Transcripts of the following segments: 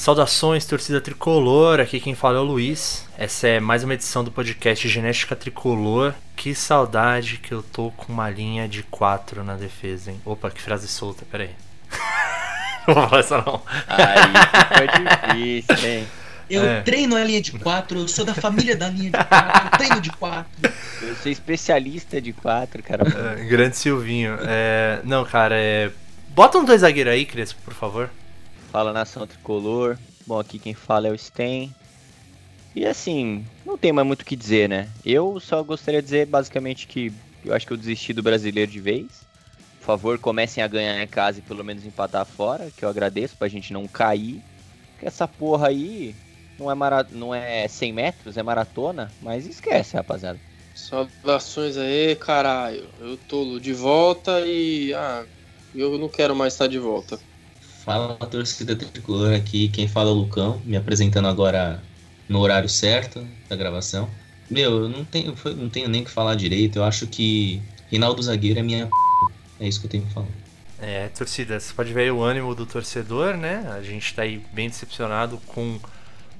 Saudações, torcida tricolor. Aqui quem fala é o Luiz. Essa é mais uma edição do podcast Genética Tricolor. Que saudade que eu tô com uma linha de 4 na defesa, hein? Opa, que frase solta, peraí. não vou falar isso não. Aí fica difícil, hein? Eu É. treino a linha de 4, eu sou da família da linha de 4, eu treino de 4. Eu sou especialista de quatro, cara. É, grande Silvinho. É, não, cara, é. Bota um dois zagueiros aí, Crespo, por favor. Fala nação tricolor. Bom, aqui quem fala é o Sten. E assim, não tem mais muito o que dizer, né? Eu só gostaria de dizer basicamente que eu acho que eu desisti do brasileiro de vez. Por favor, comecem a ganhar em casa e pelo menos empatar fora, que eu agradeço pra gente não cair. Porque essa porra aí não é, mara... não é 100 metros, é maratona, mas esquece, rapaziada. Saudações aí, caralho. Eu tô de volta e. Ah, eu não quero mais estar de volta. Fala torcida tricolor aqui, quem fala é o Lucão, me apresentando agora no horário certo da gravação. Meu, eu não tenho, não tenho nem que falar direito, eu acho que Rinaldo Zagueiro é minha p... É isso que eu tenho que falar. É, torcida, você pode ver o ânimo do torcedor, né? A gente tá aí bem decepcionado com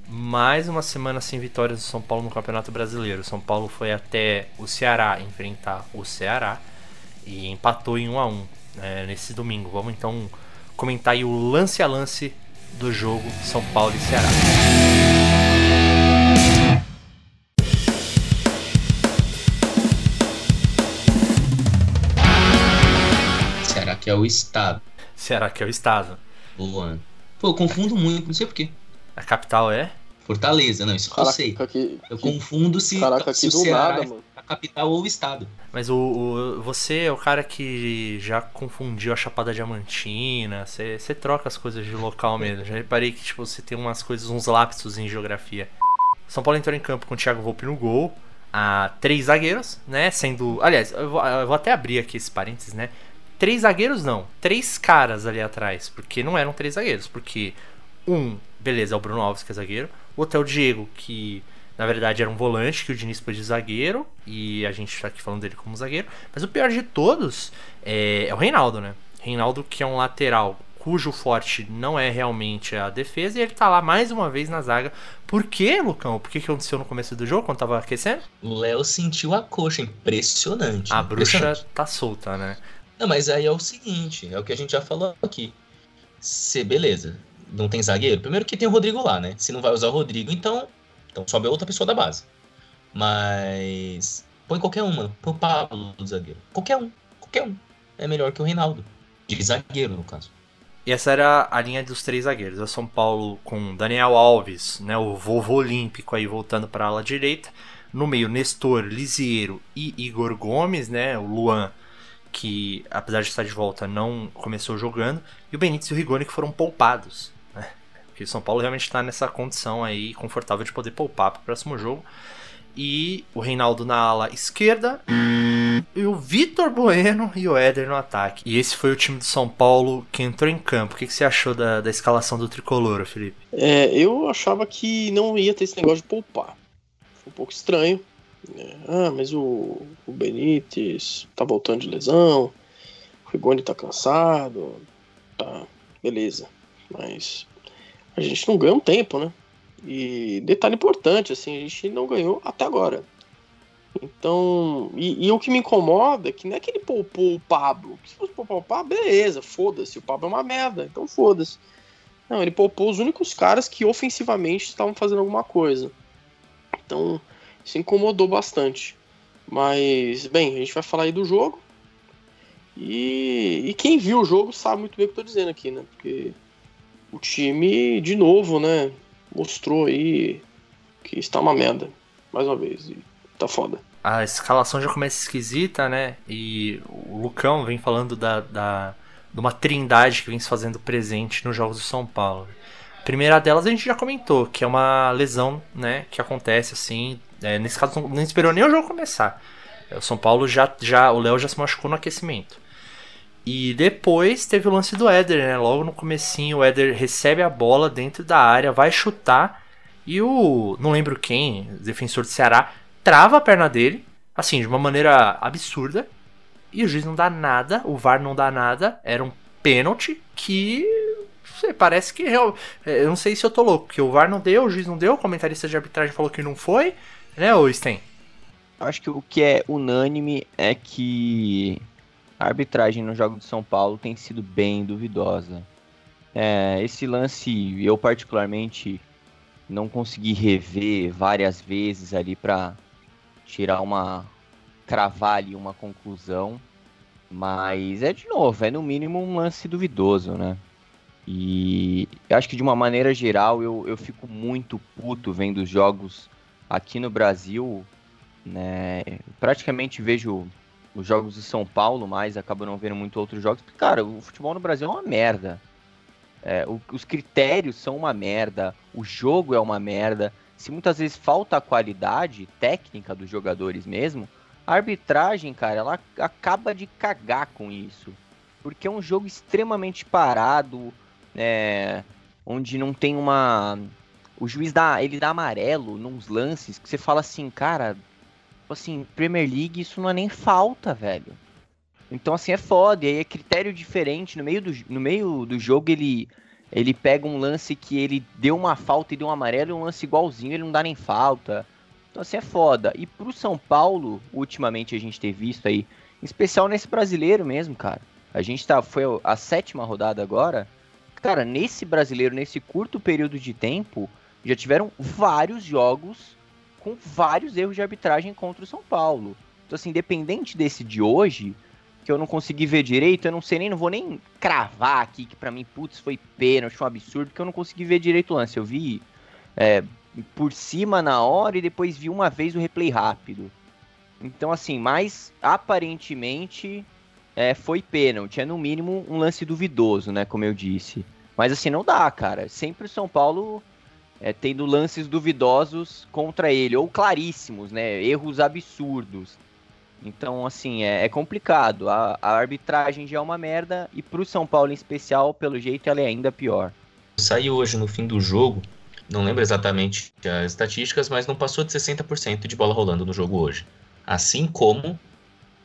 mais uma semana sem vitórias do São Paulo no Campeonato Brasileiro. O São Paulo foi até o Ceará enfrentar o Ceará e empatou em 1 a 1 né, nesse domingo. Vamos então comentar aí o lance a lance do jogo São Paulo e Ceará. Será que é o Estado? Ceará que é o estado. Boa. Pô, eu confundo muito, não sei porquê. A capital é Fortaleza, não, isso que eu sei. Caraca, que, Eu que- confundo se, caraca, se que o do Ceará nada, capital ou Estado. Mas o, o- você é o cara que já confundiu a Chapada Diamantina. Você você troca as coisas de local mesmo. Já reparei que tipo, você tem umas coisas, uns lapsos em geografia. São Paulo entrou em campo com o Thiago Volpe no gol. A três zagueiros, né? Sendo. Aliás, eu vou, eu vou até abrir aqui esse parênteses, né? Três zagueiros não. Três caras ali atrás. Porque não eram três zagueiros. Porque um, beleza, é o Bruno Alves que é zagueiro. O outro é o Diego, que na verdade era um volante que o Diniz pôs de zagueiro. E a gente tá aqui falando dele como zagueiro. Mas o pior de todos é, é o Reinaldo, né? Reinaldo, que é um lateral cujo forte não é realmente a defesa. E ele tá lá mais uma vez na zaga. Por quê, Lucão? Por que, que aconteceu no começo do jogo, quando tava aquecendo? O Léo sentiu a coxa, impressionante. A bruxa tá solta, né? Não, mas aí é o seguinte, é o que a gente já falou aqui. Se beleza, não tem zagueiro, primeiro que tem o Rodrigo lá, né? Se não vai usar o Rodrigo, então, então sobe outra pessoa da base. Mas põe qualquer um, mano. Põe o Pablo do zagueiro. Qualquer um, qualquer um. É melhor que o Reinaldo. De zagueiro, no caso. E essa era a linha dos três zagueiros. O São Paulo com Daniel Alves, né, o vovô olímpico aí voltando para a ala direita. No meio, Nestor, Lisiero e Igor Gomes, né, o Luan, que apesar de estar de volta não começou jogando. E o Benítez e o Rigoni que foram poupados. Porque o São Paulo realmente está nessa condição aí confortável de poder poupar para o próximo jogo. E o Reinaldo na ala esquerda, e o Vitor Bueno e o Éder no ataque. E esse foi o time do São Paulo que entrou em campo. O que, que você achou da, da escalação do tricolor, Felipe? É, eu achava que não ia ter esse negócio de poupar. Foi um pouco estranho. né? Ah, mas o, o Benítez tá voltando de lesão. O Rigoni tá cansado. Tá, beleza. Mas a gente não ganha um tempo, né? E detalhe importante, assim, a gente não ganhou até agora. Então, e, e o que me incomoda é que não é que ele poupou o Pablo. Se fosse poupar o Pablo, beleza, foda-se. O Pablo é uma merda, então foda-se. Não, ele poupou os únicos caras que ofensivamente estavam fazendo alguma coisa. Então, isso incomodou bastante. Mas, bem, a gente vai falar aí do jogo. E, e quem viu o jogo sabe muito bem o que eu tô dizendo aqui, né? Porque o time, de novo, né? Mostrou aí que está uma merda. Mais uma vez. E tá foda. A escalação já começa esquisita, né? E o Lucão vem falando da, da, de uma trindade que vem se fazendo presente nos jogos do São Paulo. A primeira delas a gente já comentou, que é uma lesão, né? Que acontece assim. é, nesse caso, não, esperou nem o jogo começar. O São Paulo já, já. O Léo já se machucou no aquecimento. E depois teve o lance do Éder, né? Logo no comecinho, o Éder recebe a bola dentro da área, vai chutar. E o. Não lembro quem, defensor do Ceará, trava a perna dele, assim, de uma maneira absurda. E o juiz não dá nada, o VAR não dá nada. Era um pênalti que parece que real, é, eu não sei se eu tô louco, que o VAR não deu, o juiz não deu, o comentarista de arbitragem falou que não foi, né, ô Sten? Acho que o que é unânime é que a arbitragem no jogo de São Paulo tem sido bem duvidosa. É, esse lance, eu particularmente não consegui rever várias vezes ali para tirar uma cravar ali uma conclusão, mas é de novo, é no mínimo um lance duvidoso, né? E acho que de uma maneira geral eu, eu fico muito puto vendo os jogos aqui no Brasil, né? Praticamente vejo os jogos de São Paulo, mas acabo não vendo muito outros jogos. Porque, cara, o futebol no Brasil é uma merda. É, o, os critérios são uma merda, o jogo é uma merda. Se muitas vezes falta a qualidade técnica dos jogadores mesmo, a arbitragem, cara, ela acaba de cagar com isso. Porque é um jogo extremamente parado, é, onde não tem uma. O juiz dá, ele dá amarelo nos lances que você fala assim, cara, assim, Premier League isso não é nem falta, velho. Então, assim, é foda. E aí é critério diferente. No meio do, no meio do jogo, ele, ele pega um lance que ele deu uma falta e deu um amarelo, e um lance igualzinho, ele não dá nem falta. Então, assim, é foda. E pro São Paulo, ultimamente a gente ter visto aí, em especial nesse brasileiro mesmo, cara. A gente tá, foi a sétima rodada agora. Cara, nesse brasileiro, nesse curto período de tempo, já tiveram vários jogos com vários erros de arbitragem contra o São Paulo. Então, assim, independente desse de hoje, que eu não consegui ver direito, eu não sei nem, não vou nem cravar aqui que para mim, putz, foi pênalti, um absurdo, porque eu não consegui ver direito o lance. Eu vi é, por cima na hora e depois vi uma vez o replay rápido. Então, assim, mas aparentemente é, foi pênalti. É no mínimo um lance duvidoso, né? Como eu disse. Mas assim, não dá, cara. Sempre o São Paulo é, tendo lances duvidosos contra ele, ou claríssimos, né? Erros absurdos. Então, assim, é, é complicado. A, a, arbitragem já é uma merda e pro São Paulo em especial, pelo jeito, ela é ainda pior. Saiu hoje no fim do jogo, não lembro exatamente as estatísticas, mas não passou de 60% de bola rolando no jogo hoje. Assim como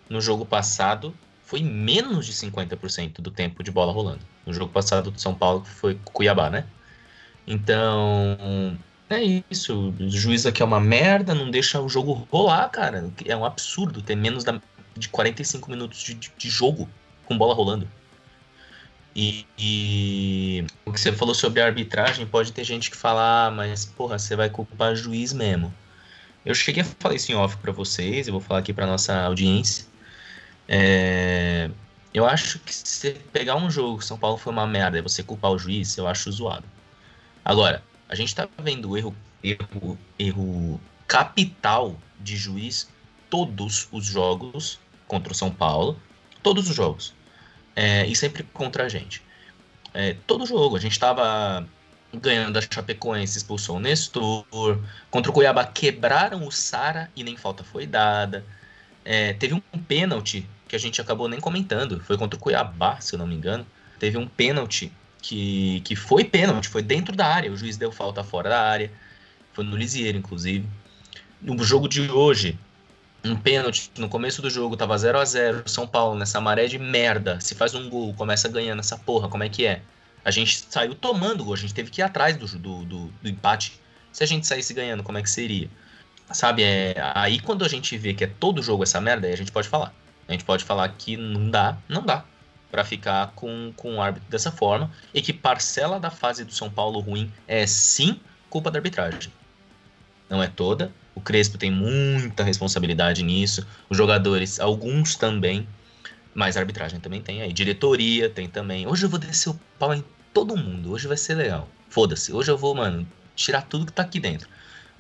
no jogo passado foi menos de 50% do tempo de bola rolando. No jogo passado do São Paulo foi Cuiabá, né? Então, é isso. O juiz aqui é uma merda, não deixa o jogo rolar, cara. É um absurdo ter menos da, de 45 minutos de, de, de jogo com bola rolando. E, e, o que você falou sobre a arbitragem, pode ter gente que fala, ah, mas porra, você vai culpar juiz mesmo. Eu cheguei a falar isso em off para vocês, eu vou falar aqui para nossa audiência. É, eu acho que se pegar um jogo, São Paulo foi uma merda, e você culpar o juiz, eu acho zoado. Agora, a gente está vendo erro, erro, erro capital de juiz todos os jogos contra o São Paulo, todos os jogos, é, e sempre contra a gente. É, todo jogo, a gente estava ganhando a Chapecoense, expulsou o Nestor, contra o Cuiabá quebraram o Sara e nem falta foi dada. É, teve um pênalti que a gente acabou nem comentando, foi contra o Cuiabá, se eu não me engano. Teve um pênalti que, que foi pênalti, foi dentro da área. O juiz deu falta fora da área. Foi no Lisieiro, inclusive. No jogo de hoje, um pênalti no começo do jogo, tava 0 a 0 São Paulo, nessa maré de merda. Se faz um gol, começa ganhando essa porra, como é que é? A gente saiu tomando gol, a gente teve que ir atrás do, do, do, do empate. Se a gente saísse ganhando, como é que seria? Sabe, é, aí quando a gente vê que é todo jogo essa merda, aí a gente pode falar. A gente pode falar que não dá, não dá para ficar com, com o árbitro dessa forma e que parcela da fase do São Paulo ruim é sim culpa da arbitragem. Não é toda. O Crespo tem muita responsabilidade nisso. Os jogadores, alguns também. Mas a arbitragem também tem aí. Diretoria tem também. Hoje eu vou descer o pau em todo mundo. Hoje vai ser legal. Foda-se. Hoje eu vou, mano, tirar tudo que tá aqui dentro.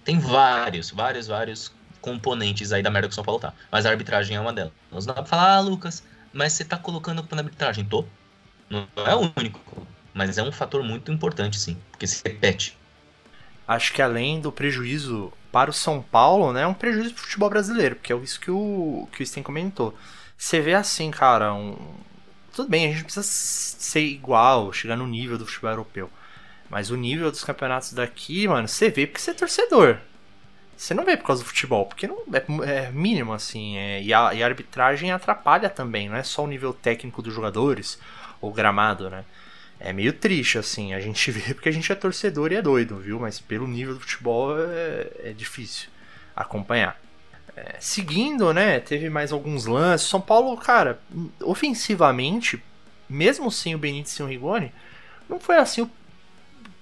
Tem vários, vários, vários componentes aí da merda que o São Paulo tá. Mas a arbitragem é uma delas. Não dá pra falar, ah, Lucas, mas você tá colocando a culpa na arbitragem. Tô. Não é o único, mas é um fator muito importante, sim, porque se repete. Acho que além do prejuízo para o São Paulo, né, é um prejuízo para o futebol brasileiro, porque é isso que o, que o Sten comentou. Você vê assim, cara, um... tudo bem, a gente precisa ser igual, chegar no nível do futebol europeu. Mas o nível dos campeonatos daqui, mano, você vê porque você é torcedor. Você não vê por causa do futebol, porque não é, é mínimo assim. É, e, a, e, a, arbitragem atrapalha também, não é só o nível técnico dos jogadores, o gramado, né? É meio triste, assim. A gente vê porque a gente é torcedor e é doido, viu? Mas pelo nível do futebol é, é difícil acompanhar. É, seguindo, né? Teve mais alguns lances. São Paulo, cara, ofensivamente, mesmo sem o Benítez e o Rigoni, não foi assim o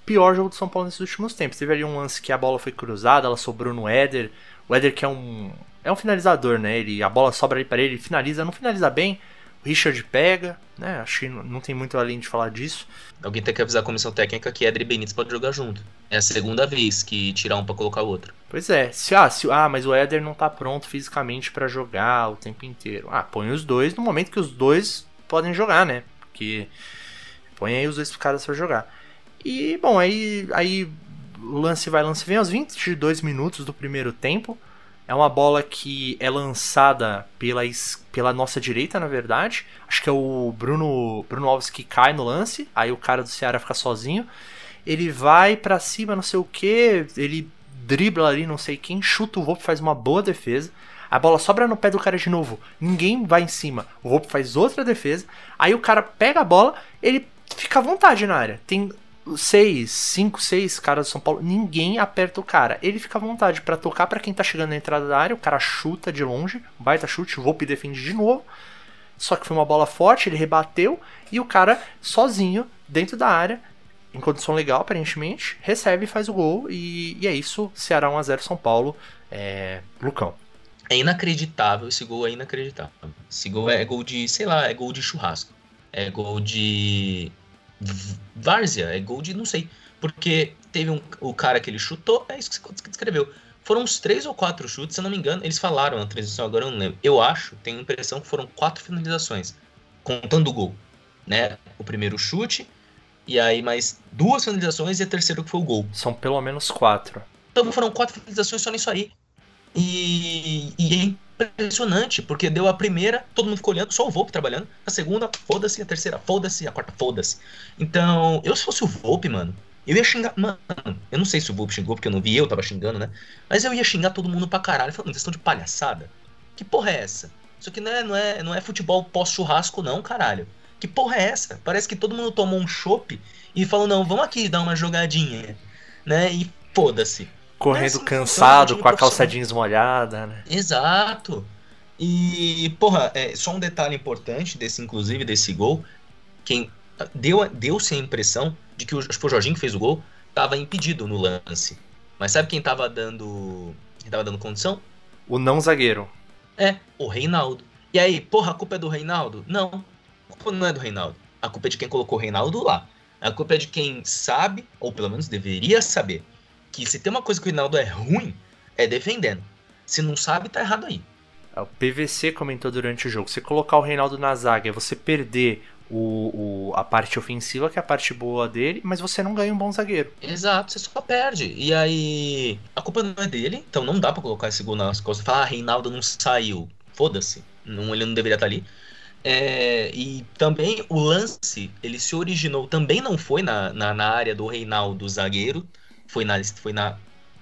pior jogo do São Paulo nesses últimos tempos. Teve ali um lance que a bola foi cruzada, ela sobrou no Éder. O Éder que é um é um finalizador, né? Ele a bola sobra ali para ele, ele finaliza, não finaliza bem. O Richard pega, né? Acho que não tem muito além de falar disso. Alguém tem que avisar a comissão técnica que Éder e Benítez podem jogar junto. É a segunda vez que tirar um para colocar o outro. Pois é. Se, ah, se, ah, mas o Éder não tá pronto fisicamente para jogar o tempo inteiro. Ah, põe os dois no momento que os dois podem jogar, né? Porque põe aí os dois caras para jogar. E, bom, aí, aí lance vai, lance vem aos 22 minutos do primeiro tempo. É uma bola que é lançada pela, pela nossa direita, na verdade. Acho que é o Bruno, Bruno Alves que cai no lance. Aí o cara do Ceará fica sozinho. Ele vai para cima, não sei o que. Ele dribla ali, não sei quem. Chuta o Volpe, faz uma boa defesa. A bola sobra no pé do cara de novo. Ninguém vai em cima. O Volpe faz outra defesa. Aí o cara pega a bola. Ele fica à vontade na área. Tem seis, cinco, seis caras do São Paulo, ninguém aperta o cara. Ele fica à vontade para tocar para quem tá chegando na entrada da área, o cara chuta de longe, baita chute, Volpe defende de novo. Só que foi uma bola forte, ele rebateu e o cara sozinho dentro da área, em condição legal aparentemente, recebe e faz o gol e, e é isso, Ceará 1 a 0 São Paulo, é, Lucão. É inacreditável, esse gol é inacreditável. Esse gol é gol de, sei lá, é gol de churrasco. É gol de várzea, é gol de não sei. Porque teve um, o cara que ele chutou, é isso que você descreveu. Foram uns três ou quatro chutes, se eu não me engano, eles falaram na transição, agora eu não lembro. Eu acho, tenho a impressão que foram quatro finalizações, contando o gol. Né? O primeiro chute, e aí mais duas finalizações e a terceira que foi o gol. São pelo menos quatro. Então foram quatro finalizações só nisso aí. E, e impressionante, porque deu a primeira, todo mundo ficou olhando, só o Volpe trabalhando. A segunda, foda-se. A terceira, foda-se. A quarta, foda-se. Então, eu se fosse o Volpe, mano, eu ia xingar. Mano, eu não sei se o Volpe xingou, porque eu não vi, eu tava xingando, né? Mas eu ia xingar todo mundo pra caralho, falando, vocês estão de palhaçada? Que porra é essa? Isso aqui não é, não é, não é futebol pós-churrasco, não, caralho. Que porra é essa? Parece que todo mundo tomou um chopp e falou, não, vamos aqui dar uma jogadinha, né? E foda-se correndo cansado, com a calça jeans molhada, né? Exato. E, porra, é, só um detalhe importante desse, inclusive, desse gol. Quem deu, deu-se a impressão de que o, acho que foi o Jorginho que fez o gol, estava impedido no lance. Mas sabe quem estava dando. Quem tava dando condição? O não zagueiro. É, o Reinaldo. E aí, porra, a culpa é do Reinaldo? Não. A culpa não é do Reinaldo. A culpa é de quem colocou o Reinaldo lá. A culpa é de quem sabe, ou pelo menos deveria saber, que se tem uma coisa que o Rinaldo é ruim, é defendendo. Se não sabe, tá errado aí. É, o PVC comentou durante o jogo: você colocar o Reinaldo na zaga é você perder o, o, a parte ofensiva, que é a parte boa dele, mas você não ganha um bom zagueiro. Exato, você só perde. E aí, a culpa não é dele, então não dá para colocar esse gol nas costas e falar: ah, Reinaldo não saiu. Foda-se, não, ele não deveria estar tá ali. É, e também o lance, ele se originou, também não foi na, na, na área do Reinaldo zagueiro, foi na, foi na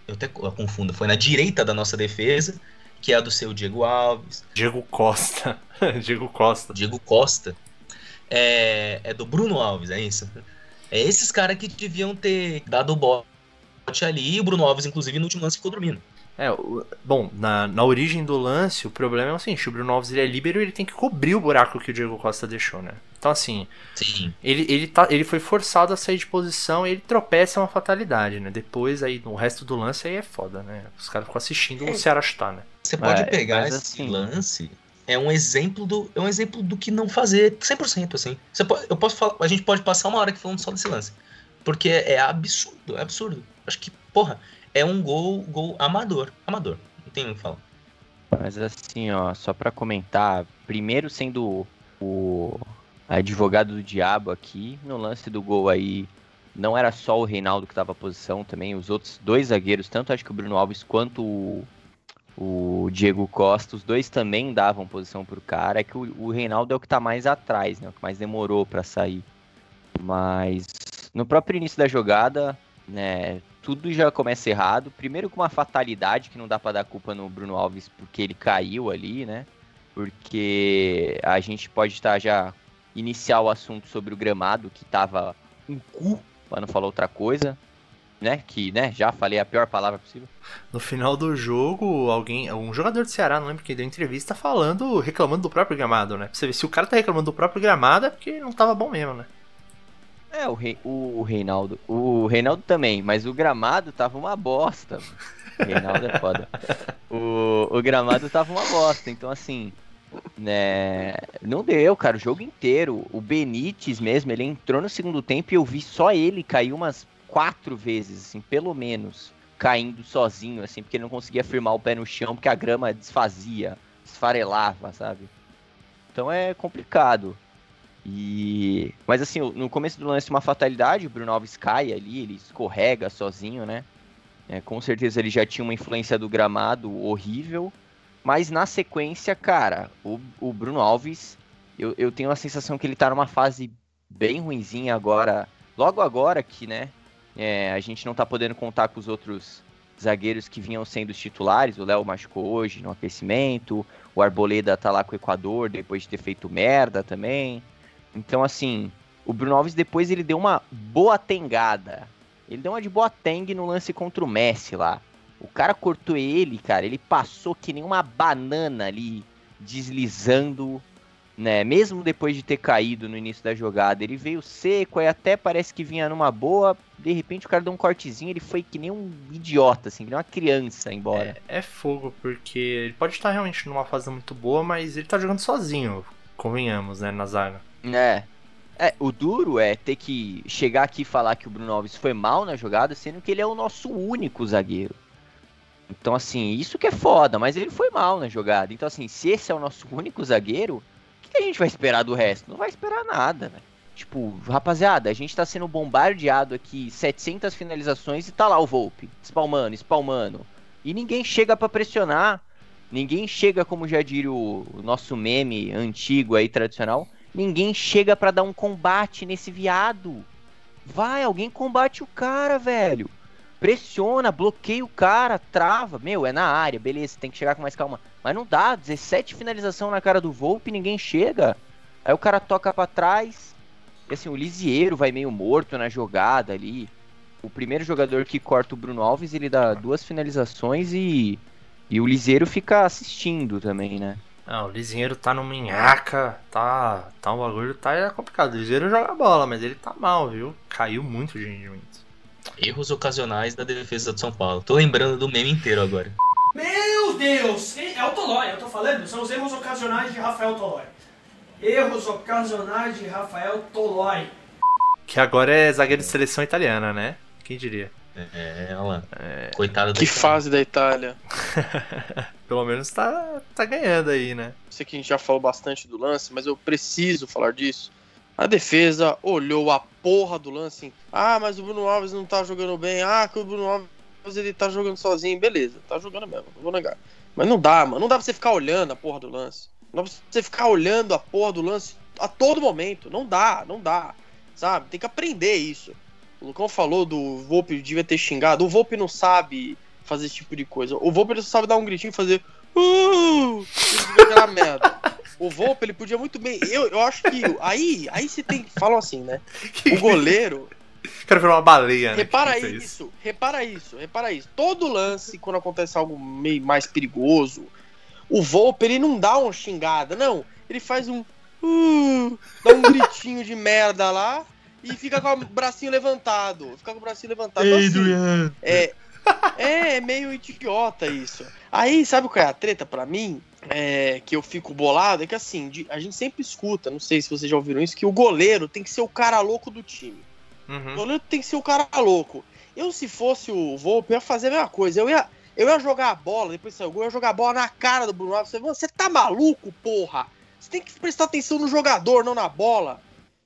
eu até confundo, foi na direita da nossa defesa, que é a do seu Diego Alves. Diego Costa. Diego Costa. Diego Costa. É, é do Bruno Alves, é isso? É esses caras que deviam ter dado o bote ali, e o Bruno Alves, inclusive, no último lance ficou dormindo. É, bom, na, na origem do lance, o problema é o seguinte, o Bruno Alves ele é líbero e ele tem que cobrir o buraco que o Diego Costa deixou, né? Então assim, Sim. Ele, ele, tá, ele foi forçado a sair de posição e ele tropeça é uma fatalidade, né? Depois aí, no resto do lance aí é foda, né? Os caras ficam assistindo é. o Ceará chutar, né? Você pode é, pegar esse assim... lance, é um exemplo do é um exemplo do que não fazer 100% assim. Você pode, eu posso falar, a gente pode passar uma hora aqui falando só desse lance. Porque é absurdo, é absurdo. Acho que, porra, é um gol, gol amador. Amador. Não tem o que falar. Mas assim, ó, só para comentar, primeiro sendo o advogado do diabo aqui, no lance do gol aí, não era só o Reinaldo que estava posição também, os outros dois zagueiros, tanto acho que o Bruno Alves quanto o, o Diego Costa, os dois também davam posição pro cara, é que o, o Reinaldo é o que tá mais atrás, né, o que mais demorou para sair. Mas no próprio início da jogada, né, tudo já começa errado. Primeiro com uma fatalidade que não dá para dar culpa no Bruno Alves porque ele caiu ali, né? Porque a gente pode estar já iniciar o assunto sobre o gramado que estava um cu, pra não falar outra coisa, né? Que, né, já falei a pior palavra possível. No final do jogo, alguém, um jogador do Ceará, não lembro quem deu entrevista falando, reclamando do próprio gramado, né? Pra você ver se o cara tá reclamando do próprio gramado é porque não tava bom mesmo, né? É, o, Rei, o, o Reinaldo. O Reinaldo também, mas o gramado tava uma bosta. O Reinaldo é foda. O, o gramado tava uma bosta, então assim. Né, não deu, cara, o jogo inteiro. O Benítez mesmo, ele entrou no segundo tempo e eu vi só ele cair umas quatro vezes, assim, pelo menos. Caindo sozinho, assim, porque ele não conseguia firmar o pé no chão, porque a grama desfazia, esfarelava, sabe? Então é complicado. E. Mas assim, no começo do lance uma fatalidade, o Bruno Alves cai ali, ele escorrega sozinho, né? É, com certeza ele já tinha uma influência do gramado horrível. Mas na sequência, cara, o, o Bruno Alves, eu, eu tenho a sensação que ele tá numa fase bem ruinzinha agora. Logo agora que, né? É, a gente não tá podendo contar com os outros zagueiros que vinham sendo os titulares. O Léo machucou hoje no aquecimento. O Arboleda tá lá com o Equador depois de ter feito merda também. Então, assim, o Bruno Alves depois ele deu uma boa tengada. Ele deu uma de boa teng no lance contra o Messi lá. O cara cortou ele, cara. Ele passou que nem uma banana ali, deslizando, né? Mesmo depois de ter caído no início da jogada. Ele veio seco, aí até parece que vinha numa boa. De repente o cara deu um cortezinho, ele foi que nem um idiota, assim, que nem uma criança embora. É, é fogo, porque ele pode estar realmente numa fase muito boa, mas ele tá jogando sozinho, convenhamos, né, na zaga. É. É, o duro é ter que chegar aqui e falar que o Bruno Alves foi mal na jogada, sendo que ele é o nosso único zagueiro. Então, assim, isso que é foda, mas ele foi mal na jogada. Então, assim, se esse é o nosso único zagueiro, o que a gente vai esperar do resto? Não vai esperar nada, né? Tipo, rapaziada, a gente tá sendo bombardeado aqui, 700 finalizações e tá lá o Volpe, espalmando, espalmando. E ninguém chega para pressionar, ninguém chega, como já diria o, o nosso meme antigo aí, tradicional, ninguém chega para dar um combate nesse viado. Vai, alguém combate o cara, velho. Pressiona, bloqueia o cara, trava. Meu, é na área, beleza, tem que chegar com mais calma. Mas não dá, 17 finalização na cara do Volpe, ninguém chega. Aí o cara toca para trás. E assim, o Lisieiro vai meio morto na jogada ali. O primeiro jogador que corta o Bruno Alves, ele dá duas finalizações e, e o Lisieiro fica assistindo também, né? Ah, o Lisinheiro tá no minhaca, tá, tá um bagulho, tá é complicado. O Lisinheiro joga bola, mas ele tá mal, viu? Caiu muito de rendimento. Erros ocasionais da defesa do São Paulo. Tô lembrando do meme inteiro agora. Meu Deus! É o Tolói, eu tô falando, são os erros ocasionais de Rafael Tolói. Erros ocasionais de Rafael Tolói. Que agora é zagueiro de seleção italiana, né? Quem diria? É, lá. É... Coitado da Que Itália. fase da Itália. Pelo menos tá, tá ganhando aí, né? Sei que a gente já falou bastante do lance, mas eu preciso falar disso. A defesa olhou a porra do lance. Ah, mas o Bruno Alves não tá jogando bem. Ah, que o Bruno Alves ele tá jogando sozinho. Beleza, tá jogando mesmo, não vou negar. Mas não dá, mano. Não dá pra você ficar olhando a porra do lance. Não dá pra você ficar olhando a porra do lance a todo momento. Não dá, não dá. Sabe? Tem que aprender isso. O Lucão falou do Volpe devia ter xingado. O Volpe não sabe fazer esse tipo de coisa. O Volpe ele só sabe dar um gritinho e fazer. Uh! Aquela merda. O Volpe ele podia muito bem. Eu, eu acho que. Aí, aí você tem. Falam assim, né? O goleiro. Quero ver uma baleia, né? Repara que fez isso, repara isso, repara isso. Todo lance, quando acontece algo meio mais perigoso, o Volpe ele não dá uma xingada, não. Ele faz um. Uh, dá um gritinho de merda lá e fica com o bracinho levantado. Fica com o bracinho levantado. Então, assim, é, é meio idiota isso. Aí, sabe qual é a treta pra mim? É, que eu fico bolado, é que assim, de- a gente sempre escuta, não sei se vocês já ouviram isso, que o goleiro tem que ser o cara louco do time. O Uhum. goleiro tem que ser o cara louco. Eu, se fosse o Volpe, eu ia fazer a mesma coisa. Eu ia, eu ia jogar a bola, depois saiu o gol, eu ia jogar a bola na cara do Bruno Alves. Você, "Mano, você tá maluco, porra? Você tem que prestar atenção no jogador, não na bola.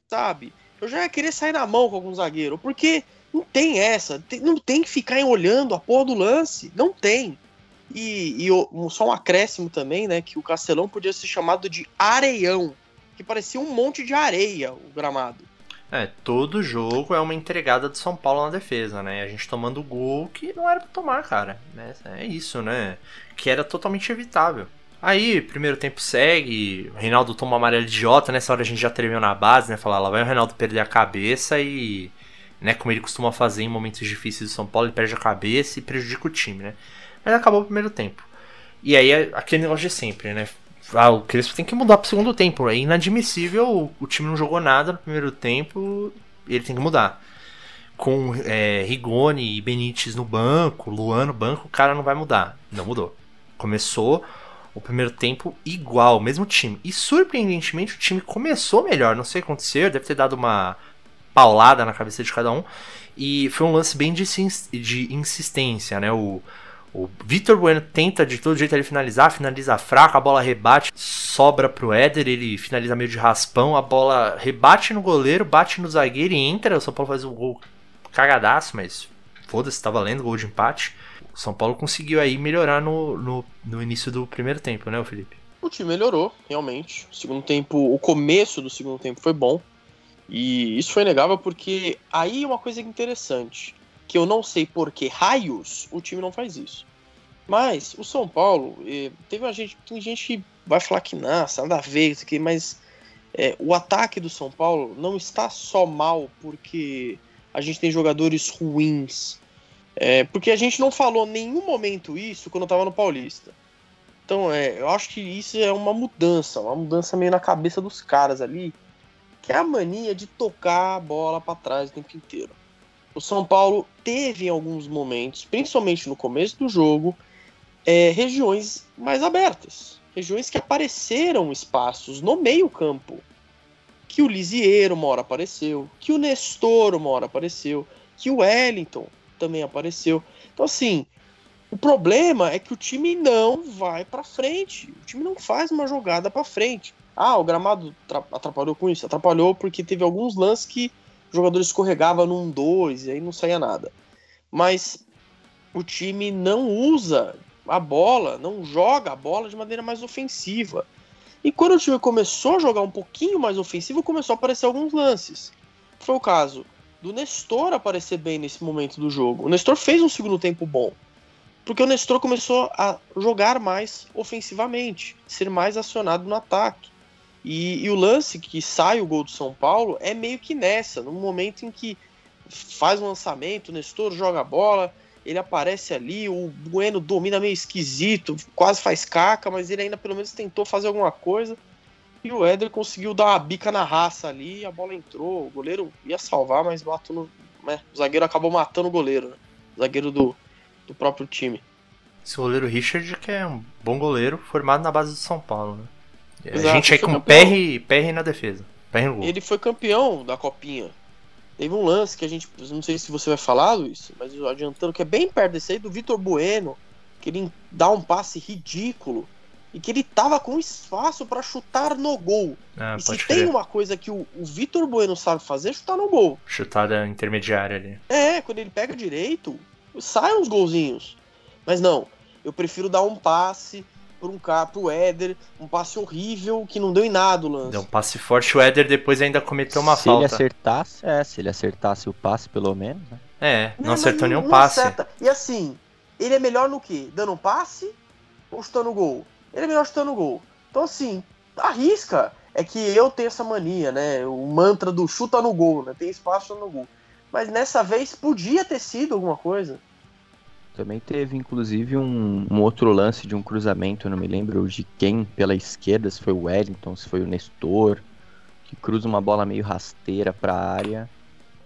Sabe? Eu já ia querer sair na mão com algum zagueiro, porque não tem essa. não tem que ficar olhando a porra do lance. Não tem. E, e só um acréscimo também, né? Que o Castelão podia ser chamado de areião. Que parecia um monte de areia o gramado. É, todo jogo é uma entregada do São Paulo na defesa, né? A gente tomando gol que não era pra tomar, cara. né? É isso, né? Que era totalmente evitável. Aí, primeiro tempo segue, o Reinaldo toma uma amarela idiota, nessa hora a gente já tremeu na base, né? Falar, lá vai o Reinaldo perder a cabeça e, né, como ele costuma fazer em momentos difíceis do São Paulo, ele perde a cabeça e prejudica o time, né? Mas acabou o primeiro tempo. E aí, é aquele negócio de sempre, né? Ah, o Crespo tem que mudar pro segundo tempo. É inadmissível, o time não jogou nada no primeiro tempo, ele tem que mudar. Com é, Rigoni e Benítez no banco, Luan no banco, o cara não vai mudar. Não mudou. Começou o primeiro tempo igual, mesmo time. E surpreendentemente o time começou melhor. Não sei o que aconteceu, deve ter dado uma paulada na cabeça de cada um. E foi um lance bem de, de insistência, né? O, o Vitor Bueno tenta de todo jeito ele finalizar, finaliza fraco, a bola rebate, sobra pro Éder, ele finaliza meio de raspão, a bola rebate no goleiro, bate no zagueiro e entra. O São Paulo faz um gol cagadaço, mas foda-se, tá valendo, gol de empate. O São Paulo conseguiu aí melhorar no, no, no início do primeiro tempo, né, Felipe? O time melhorou, realmente. O segundo tempo, o começo do segundo tempo foi bom. E isso foi negável porque aí uma coisa interessante, que eu não sei por que raios o time não faz isso. Mas o São Paulo, eh, teve uma gente, tem gente que vai falar que nossa, nada a ver isso aqui, mas é, o ataque do São Paulo não está só mal porque a gente tem jogadores ruins. É, porque a gente não falou em nenhum momento isso quando eu tava no Paulista. Então, é, eu acho que isso é uma mudança, uma mudança meio na cabeça dos caras ali, que é a mania de tocar a bola para trás o tempo inteiro. O São Paulo teve em alguns momentos, principalmente no começo do jogo, é, regiões mais abertas, regiões que apareceram espaços no meio-campo. Que o Lisieiro uma hora apareceu, que o Nestor uma hora apareceu, que o Wellington também apareceu. Então, assim, o problema é que o time não vai para frente. O time não faz uma jogada para frente. Ah, o gramado atrapalhou com isso? Atrapalhou porque teve alguns lances que o jogador escorregava num 2 e aí não saía nada. Mas o time não usa a bola, não joga a bola de maneira mais ofensiva. E quando o time começou a jogar um pouquinho mais ofensivo, começou a aparecer alguns lances. Foi o caso do Nestor aparecer bem nesse momento do jogo. O Nestor fez um segundo tempo bom. Porque o Nestor começou a jogar mais ofensivamente, ser mais acionado no ataque. E, e, o lance que sai o gol do São Paulo é meio que nessa, no momento em que faz um lançamento, o Nestor joga a bola, ele aparece ali, o Bueno domina meio esquisito, quase faz caca, mas ele ainda pelo menos tentou fazer alguma coisa. E o Éder conseguiu dar uma bica na raça ali, a bola entrou, o goleiro ia salvar, mas matou no, né, o zagueiro acabou matando o goleiro, né? o zagueiro do, do próprio time. Esse goleiro Richard, que é um bom goleiro, formado na base do São Paulo, né? Exato, a gente aí com PR, PR na defesa. PR no gol. Ele foi campeão da copinha. Teve um lance que a gente. Não sei se você vai falar, Luiz, mas adiantando, que é bem perto desse aí, do Vitor Bueno, que ele dá um passe ridículo e que ele tava com espaço para chutar no gol. Ah, e se crer. tem uma coisa que o, o Vitor Bueno sabe fazer, é chutar no gol. Chutada intermediária ali. É, quando ele pega direito, saem uns golzinhos. Mas não, eu prefiro dar um passe por um cara, pro Éder, um passe horrível que não deu em nada o lance. Deu um passe forte, o Éder depois ainda cometeu uma se falta. ele acertasse, é, se ele acertasse o passe pelo menos, né? É, não, mas acertou nenhum não passe. acerta. E assim, ele é melhor no quê? Dando um passe ou chutando gol? Ele é melhor chutando gol. Então assim, arrisca. É que eu tenho essa mania, né? O mantra do chuta no gol, né? Tem espaço no gol. Mas nessa vez podia ter sido alguma coisa. Também teve, inclusive, um, um outro lance de um cruzamento, eu não me lembro de quem pela esquerda, se foi o Wellington, se foi o Nestor, que cruza uma bola meio rasteira pra área.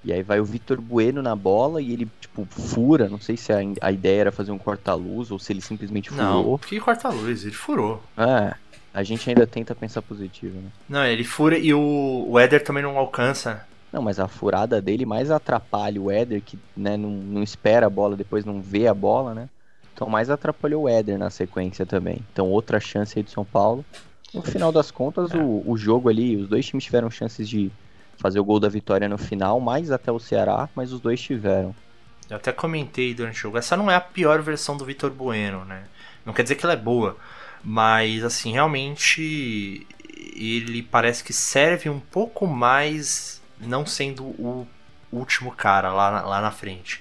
E aí vai o Vitor Bueno na bola e ele, tipo, fura. Não sei se a, a ideia era fazer um corta-luz ou se ele simplesmente Não, furou. que corta-luz, ele furou. É, a gente ainda tenta pensar positivo, né? Não, ele fura e o, o Éder também não alcança. Não, mas a furada dele mais atrapalha o Éder, que né, não, não espera a bola, depois não vê a bola, né? Então mais atrapalhou o Éder na sequência também. Então outra chance aí do São Paulo. No final das contas, o, o jogo ali, os dois times tiveram chances de fazer o gol da vitória no final, mais até o Ceará, mas os dois tiveram. Eu até comentei durante o jogo. Essa não é a pior versão do Vitor Bueno, né? Não quer dizer que ela é boa. Mas, assim, realmente ele parece que serve um pouco mais não sendo o último cara lá, na- lá na frente.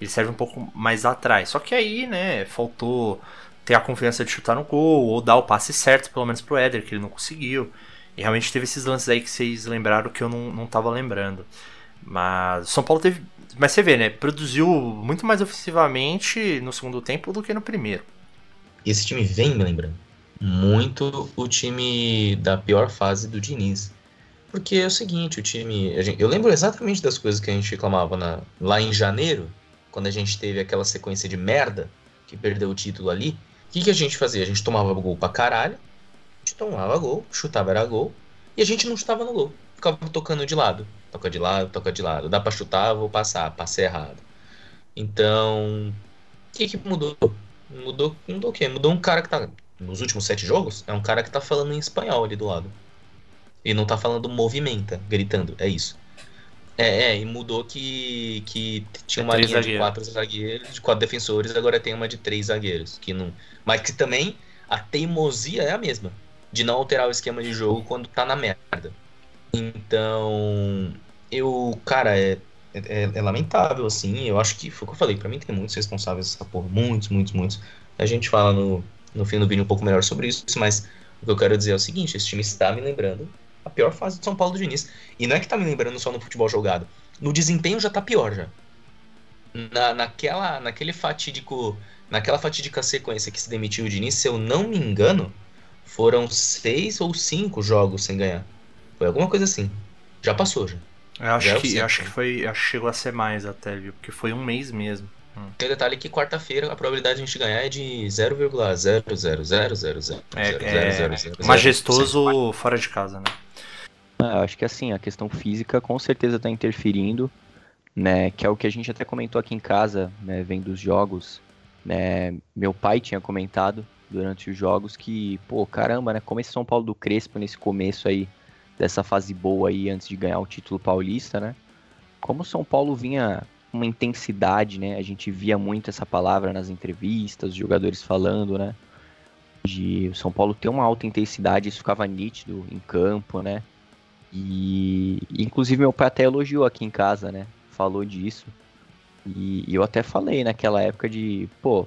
Ele serve um pouco mais atrás. Só que aí, né, faltou ter a confiança de chutar no gol, ou dar o passe certo, pelo menos pro Éder, que ele não conseguiu. E realmente teve esses lances aí que vocês lembraram que eu não, não tava lembrando. Mas São Paulo teve. Mas você vê, né? Produziu muito mais ofensivamente no segundo tempo do que no primeiro. Esse time vem me lembrando muito o time da pior fase do Diniz. Porque é o seguinte, o time. Eu lembro exatamente das coisas que a gente reclamava na, lá em janeiro, quando a gente teve aquela sequência de merda que perdeu o título ali. O que, que a gente fazia? A gente tomava gol pra caralho, a gente tomava gol, chutava era gol, e a gente não chutava no gol. Ficava tocando de lado. Toca de lado, toca de lado. Dá pra chutar, vou passar, passei errado. Então. O que, que mudou? Mudou, mudou o quê? Mudou um cara que tá. Nos últimos sete jogos, é um cara que tá falando em espanhol ali do lado. E não tá falando movimenta, gritando. É isso. É, é, e mudou que, que tinha uma linha zagueiros. de quatro zagueiros, de quatro defensores, agora tem uma de três zagueiros. Que não, mas que também a teimosia é a mesma. De não alterar o esquema de jogo quando tá na merda. Então, eu, cara, é, é, é lamentável, assim. Eu acho que foi o que eu falei. Pra mim tem muitos responsáveis dessa porra. Muitos, muitos, muitos. A gente fala no, no fim do vídeo um pouco melhor sobre isso, mas o que eu quero dizer é o seguinte: esse time está me lembrando a pior fase do São Paulo do Diniz. E não é que tá me lembrando só no futebol jogado. No desempenho já tá pior já. Na, naquela, naquele fatídico, naquela fatídica sequência que se demitiu o Diniz, se eu não me engano, foram seis ou cinco jogos sem ganhar. Foi alguma coisa assim. Já passou já. Eu acho, já que, é acho que foi. Acho que chegou a ser mais até, viu? Porque foi um mês mesmo. Hum. Tem um detalhe que quarta-feira a probabilidade de a gente ganhar é de 0,0000000. É, é majestoso fora de casa, né? Ah, acho que assim, a questão física com certeza está interferindo, né? Que é o que a gente até comentou aqui em casa, né? Vendo os jogos. Né, meu pai tinha comentado durante os jogos que, pô, caramba, né? Como esse São Paulo do Crespo nesse começo aí, dessa fase boa aí antes de ganhar o título paulista, né? Como o São Paulo vinha uma intensidade, né? A gente via muito essa palavra nas entrevistas, os jogadores falando, né? De o São Paulo ter uma alta intensidade, isso ficava nítido em campo, né? E inclusive meu pai até elogiou aqui em casa, né? Falou disso. E, e eu até falei naquela época de, pô,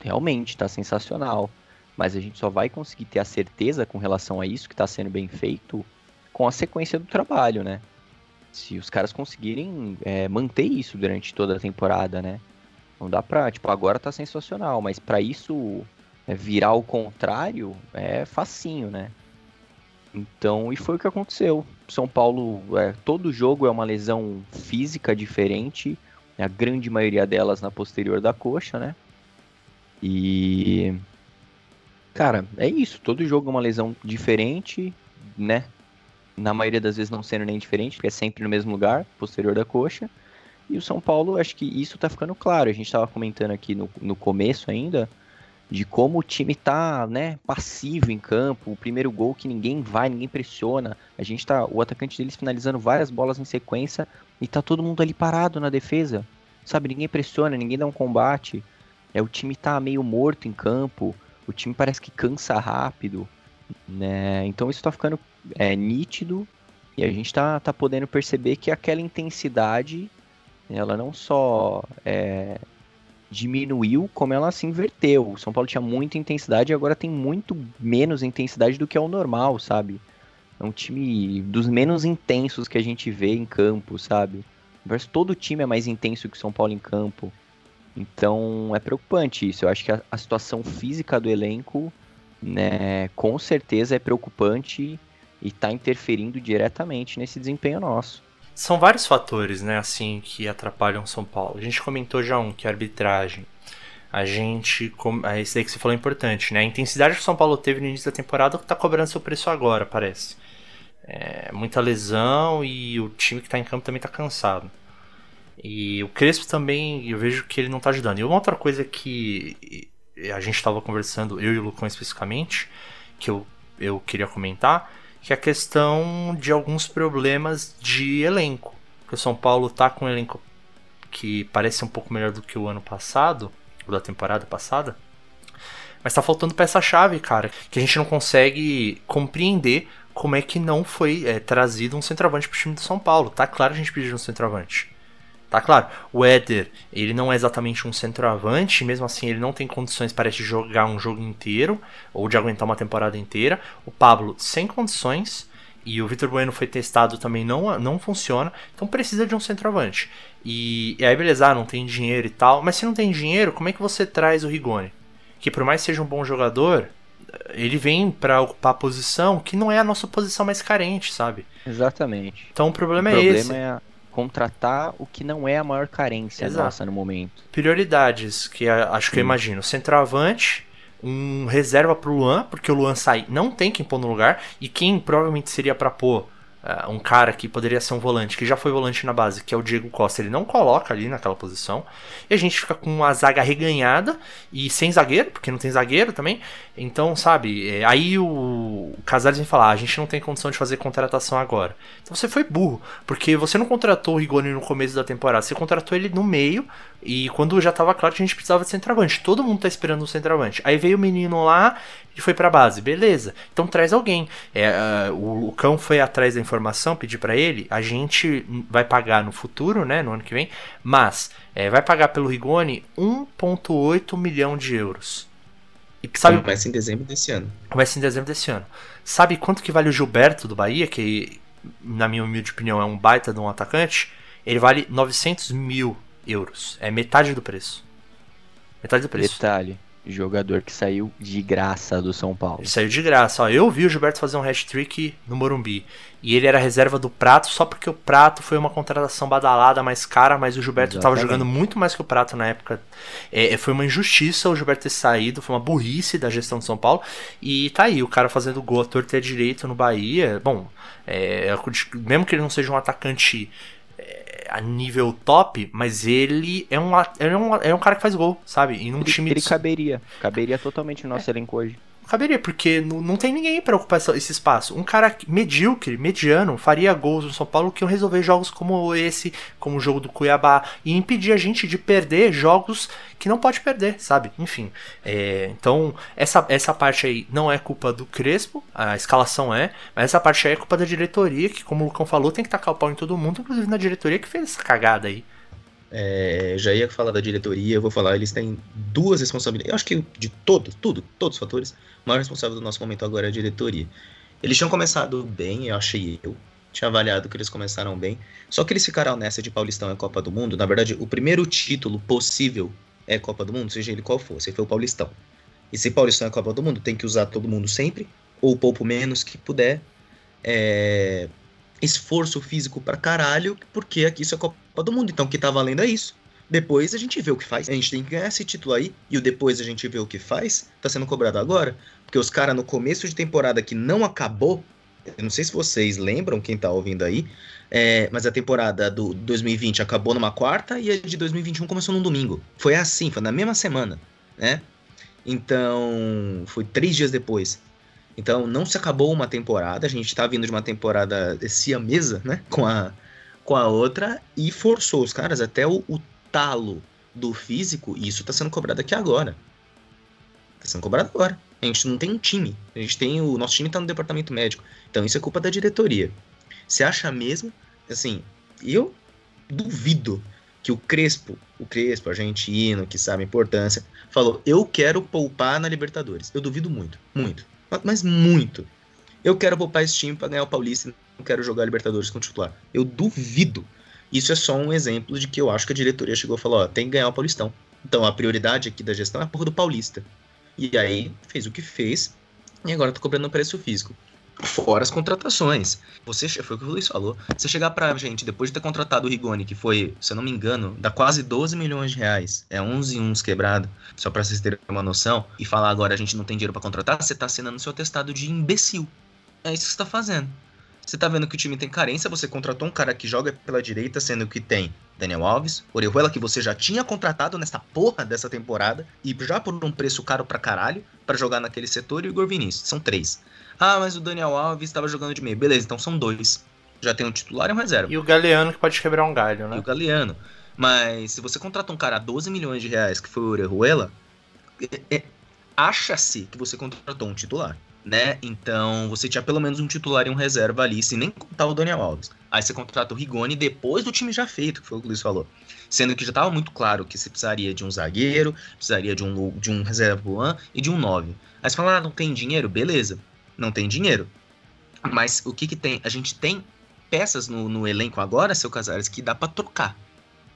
realmente tá sensacional. Mas a gente só vai conseguir ter a certeza com relação a isso que está sendo bem feito com a sequência do trabalho, né? Se os caras conseguirem é, manter isso durante toda a temporada, né? Não dá pra, tipo, agora tá sensacional, mas para isso é, virar o contrário é facinho, né? Então, e foi o que aconteceu. São Paulo, é, todo jogo é uma lesão física diferente, a grande maioria delas na posterior da coxa, né? E. Cara, é isso. Todo jogo é uma lesão diferente, né? Na maioria das vezes não sendo nem diferente, porque é sempre no mesmo lugar, posterior da coxa. E o São Paulo, acho que isso tá ficando claro. A gente tava comentando aqui no, no começo ainda de como o time tá, né, passivo em campo, o primeiro gol que ninguém vai, ninguém pressiona. A gente tá, o atacante deles finalizando várias bolas em sequência e tá todo mundo ali parado na defesa. Sabe, ninguém pressiona, ninguém dá um combate. É o time tá meio morto em campo, o time parece que cansa rápido, né? Então isso tá ficando é, nítido e a gente tá, tá podendo perceber que aquela intensidade ela não só é, diminuiu como ela se inverteu. O São Paulo tinha muita intensidade e agora tem muito menos intensidade do que é o normal, sabe? É um time dos menos intensos que a gente vê em campo, sabe? Todo time é mais intenso que o São Paulo em campo. Então é preocupante isso. Eu acho que a, a situação física do elenco, né, com certeza é preocupante e está interferindo diretamente nesse desempenho nosso. São vários fatores, né, assim, que atrapalham São Paulo. A gente comentou já um, que é a arbitragem. A gente. É esse daí que você falou é importante, né? A intensidade que o São Paulo teve no início da temporada está cobrando seu preço agora, parece. É, muita lesão e o time que está em campo também está cansado. E o Crespo também, eu vejo que ele não está ajudando. E uma outra coisa que a gente estava conversando, eu e o Lucão especificamente, que eu, eu queria comentar, que é a questão de alguns problemas de elenco. Porque o São Paulo tá com um elenco que parece um pouco melhor do que o ano passado, ou da temporada passada. Mas tá faltando peça-chave, cara, que a gente não consegue compreender como é que não foi é, trazido um centroavante pro time do São Paulo. Tá claro que a gente pediu um centroavante. Tá claro, o Éder, ele não é exatamente um centroavante, mesmo assim ele não tem condições para te jogar um jogo inteiro, ou de aguentar uma temporada inteira. O Pablo, sem condições, e o Vitor Bueno foi testado também, não, não funciona, então precisa de um centroavante. E, e aí beleza, ah, não tem dinheiro e tal, mas se não tem dinheiro, como é que você traz o Rigoni? Que por mais seja um bom jogador, ele vem para ocupar a posição que não é a nossa posição mais carente, sabe? Exatamente. Então o problema, o é problema esse. é contratar o que não é a maior carência Exato. nossa no momento. Prioridades, que acho que eu Hum. imagino. Centroavante, um reserva pro Luan, porque o Luan sai, não tem quem pôr no lugar, e quem provavelmente seria pra pôr ah, um cara que poderia ser um volante, que já foi volante na base, que é o Diego Costa, ele não coloca ali naquela posição, e a gente fica com a zaga reganhada e sem zagueiro, porque não tem zagueiro também, então, sabe, é, aí o, o Casares vem falar, "Ah, a gente não tem condição de fazer contratação agora. Então você foi burro, porque você não contratou o Rigoni no começo da temporada, você contratou ele no meio, e quando já tava claro que a gente precisava de centroavante, todo mundo tá esperando um centroavante. Aí veio o menino lá e foi pra base, beleza. Então traz alguém. É, ah, o, o cão foi atrás da informação, pedir pra ele, a gente vai pagar no futuro, né, no ano que vem, mas é, vai pagar pelo Rigoni 1.8 milhão de euros. E sabe, Começa em dezembro desse ano. ser em dezembro desse ano. Sabe quanto que vale o Gilberto do Bahia, que na minha humilde opinião é um baita de um atacante? Ele vale 900 mil euros. É metade do preço. Metade do preço. Detalhe, jogador que saiu de graça do São Paulo. Ele saiu de graça. Ó, eu vi o Gilberto fazer um hat-trick no Morumbi. E ele era reserva do Prato só porque o Prato foi uma contratação badalada mais cara, mas o Gilberto estava jogando muito mais que o Prato na época. É, foi uma injustiça o Gilberto ter saído, foi uma burrice da gestão de São Paulo. E tá aí, o cara fazendo gol a torto e a direito no Bahia. Bom, é, mesmo que ele não seja um atacante é, a nível top, mas ele é um, ele é um, é um cara que faz gol, sabe? E num Ele, time ele de- caberia, caberia totalmente no nosso elenco hoje. Caberia, porque não, não tem ninguém pra ocupar esse espaço. Um cara medíocre, mediano, faria gols no São Paulo que iam resolver jogos como esse, como o jogo do Cuiabá, e impedir a gente de perder jogos que não pode perder, sabe? Enfim. é, então, essa, essa parte aí não é culpa do Crespo, a escalação é, mas essa parte aí é culpa da diretoria, que, como o Lucão falou, tem que tacar o pau em todo mundo, inclusive na diretoria que fez essa cagada aí. É, já ia falar da diretoria, vou falar, eles têm duas responsabilidades. Eu acho que de todos, tudo, todos os fatores, o maior responsável do nosso momento agora é a diretoria. Eles tinham começado bem, eu achei eu. Tinha avaliado que eles começaram bem. Só que eles ficaram nessa de Paulistão e Copa do Mundo. Na verdade, o primeiro título possível é Copa do Mundo, seja ele qual for. Esse foi o Paulistão. E se Paulistão é Copa do Mundo, tem que usar todo mundo sempre, ou pouco menos que puder. É, esforço físico pra caralho, porque aqui isso é Copa do Mundo, então o que tá valendo é isso. Depois a gente vê o que faz. A gente tem que ganhar esse título aí, e o depois a gente vê o que faz, tá sendo cobrado agora. Porque os caras no começo de temporada que não acabou, eu não sei se vocês lembram, quem tá ouvindo aí, é, mas a temporada do 2020 acabou numa quarta e a de 2021 começou num domingo. Foi assim, foi na mesma semana, né? Então, foi três dias depois. Então, não se acabou uma temporada, a gente tá vindo de uma temporada siamesa, né? Com a, com a outra, e forçou os caras até o, o talo do físico, e isso tá sendo cobrado aqui agora. Tá sendo cobrado agora. A gente não tem um time. A gente tem. O nosso time tá no departamento médico. Então isso é culpa da diretoria. Você acha mesmo? Assim, eu duvido que o Crespo, o Crespo, argentino, que sabe a importância, falou: eu quero poupar na Libertadores. Eu duvido muito, muito. Ma- Mas muito. Eu quero poupar esse time pra ganhar o Paulista não quero jogar Libertadores com titular. Eu duvido. Isso é só um exemplo de que eu acho que a diretoria chegou e falou: ó, tem que ganhar o Paulistão. Então a prioridade aqui da gestão é a porra do Paulista. E aí fez o que fez e agora tá cobrando preço físico. Fora as contratações. Você, foi o que o Luiz falou. Você chegar pra gente, depois de ter contratado o Rigoni, que foi, se eu não me engano, dá quase 12 milhões de reais. É 11 e uns quebrado, só pra vocês terem uma noção. E falar agora a gente não tem dinheiro pra contratar, você tá assinando seu atestado de imbecil. É isso que você tá fazendo. Você tá vendo que o time tem carência, você contratou um cara que joga pela direita, sendo que tem Daniel Alves, Orejuela, que você já tinha contratado nessa porra dessa temporada, e já por um preço caro pra caralho, pra jogar naquele setor, e o Igor Vinícius. São três. Ah, mas o Daniel Alves estava jogando de meio. Beleza, então são dois. Já tem um titular e um reserva. E o Galeano que pode quebrar um galho, E né? o Galeano. Mas se você contrata um cara a 12 milhões de reais, que foi o Orejuela, é- é- acha-se que você contratou um titular, né? Então você tinha pelo menos um titular e um reserva ali, sem nem contar o Daniel Alves. Aí você contrata o Rigoni depois do time já feito, que foi o que o Luiz falou. Sendo que já estava muito claro que você precisaria de um zagueiro, precisaria de um, de um reserva e de um 9. Aí você fala, ah, não tem dinheiro? Beleza, não tem dinheiro. Mas o que que tem? A gente tem peças no, no elenco agora, seu Casares, que dá para trocar.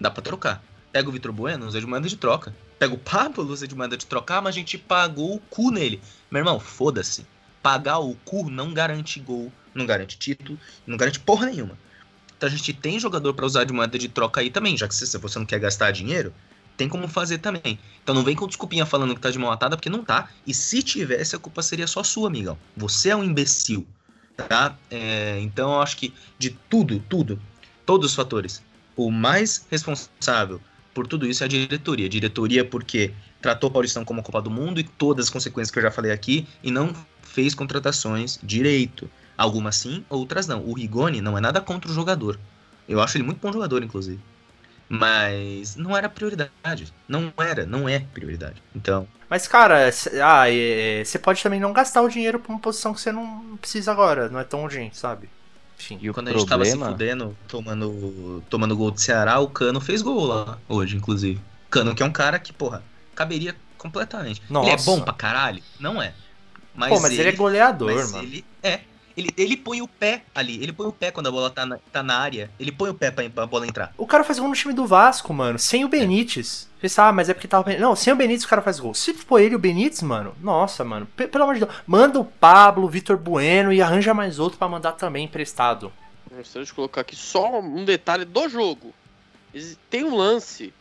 Dá para trocar. Pega o Vitor Bueno, usa de moeda de troca. Pega o Pablo, usa de moeda de trocar, mas a gente pagou o cu nele. Meu irmão, foda-se. Pagar o cu não garante gol, não garante título, não garante porra nenhuma. Então a gente tem jogador para usar de moeda de troca aí também, já que se você não quer gastar dinheiro, tem como fazer também. Então não vem com desculpinha falando que tá de mão atada, porque não tá. E se tivesse, a culpa seria só sua, amigão. Você é um imbecil, tá? É, então eu acho que de tudo, tudo, todos os fatores, o mais responsável por tudo isso é a diretoria. Diretoria porque tratou o Paulistão como a Copa do Mundo e todas as consequências que eu já falei aqui e não fez contratações direito. Algumas sim, outras não. O Rigoni não é nada contra o jogador. Eu acho ele muito bom jogador, inclusive. Mas não era prioridade. Não era, não é prioridade. Então. Mas, cara, você ah, pode também não gastar o dinheiro pra uma posição que você não precisa agora. Não é tão urgente, sabe? Enfim. E quando problema... a gente tava se fudendo, tomando, tomando gol do Ceará, o Cano fez gol lá hoje, inclusive. Cano, que é um cara que, porra, caberia completamente. Nossa. Ele é bom pra caralho? Não é. Mas Pô, mas ele, ele é goleador, mano. Ele é. Ele, ele põe o pé ali. Ele põe o pé quando a bola tá na, tá na área. Ele põe o pé pra, pra bola entrar. O cara faz gol no time do Vasco, mano. Sem o Benítez. Você sabe, ah, mas é porque tava. Não, sem o Benítez o cara faz gol. Se for ele e o Benítez, mano. Nossa, mano. Pelo amor de Deus. Manda o Pablo, o Vitor Bueno e arranja mais outro para mandar também emprestado. Gostaria de colocar aqui só um detalhe do jogo. Tem um lance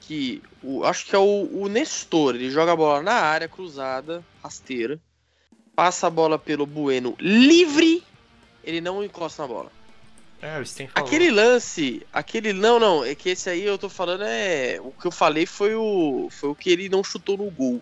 que o, acho que é o, o Nestor. Ele joga a bola na área cruzada, rasteira passa a bola pelo Bueno livre, ele não encosta na bola. É, o Sten falou. Aquele lance, aquele não, não, é que esse aí eu tô falando é o que eu falei foi o foi o que ele não chutou no gol.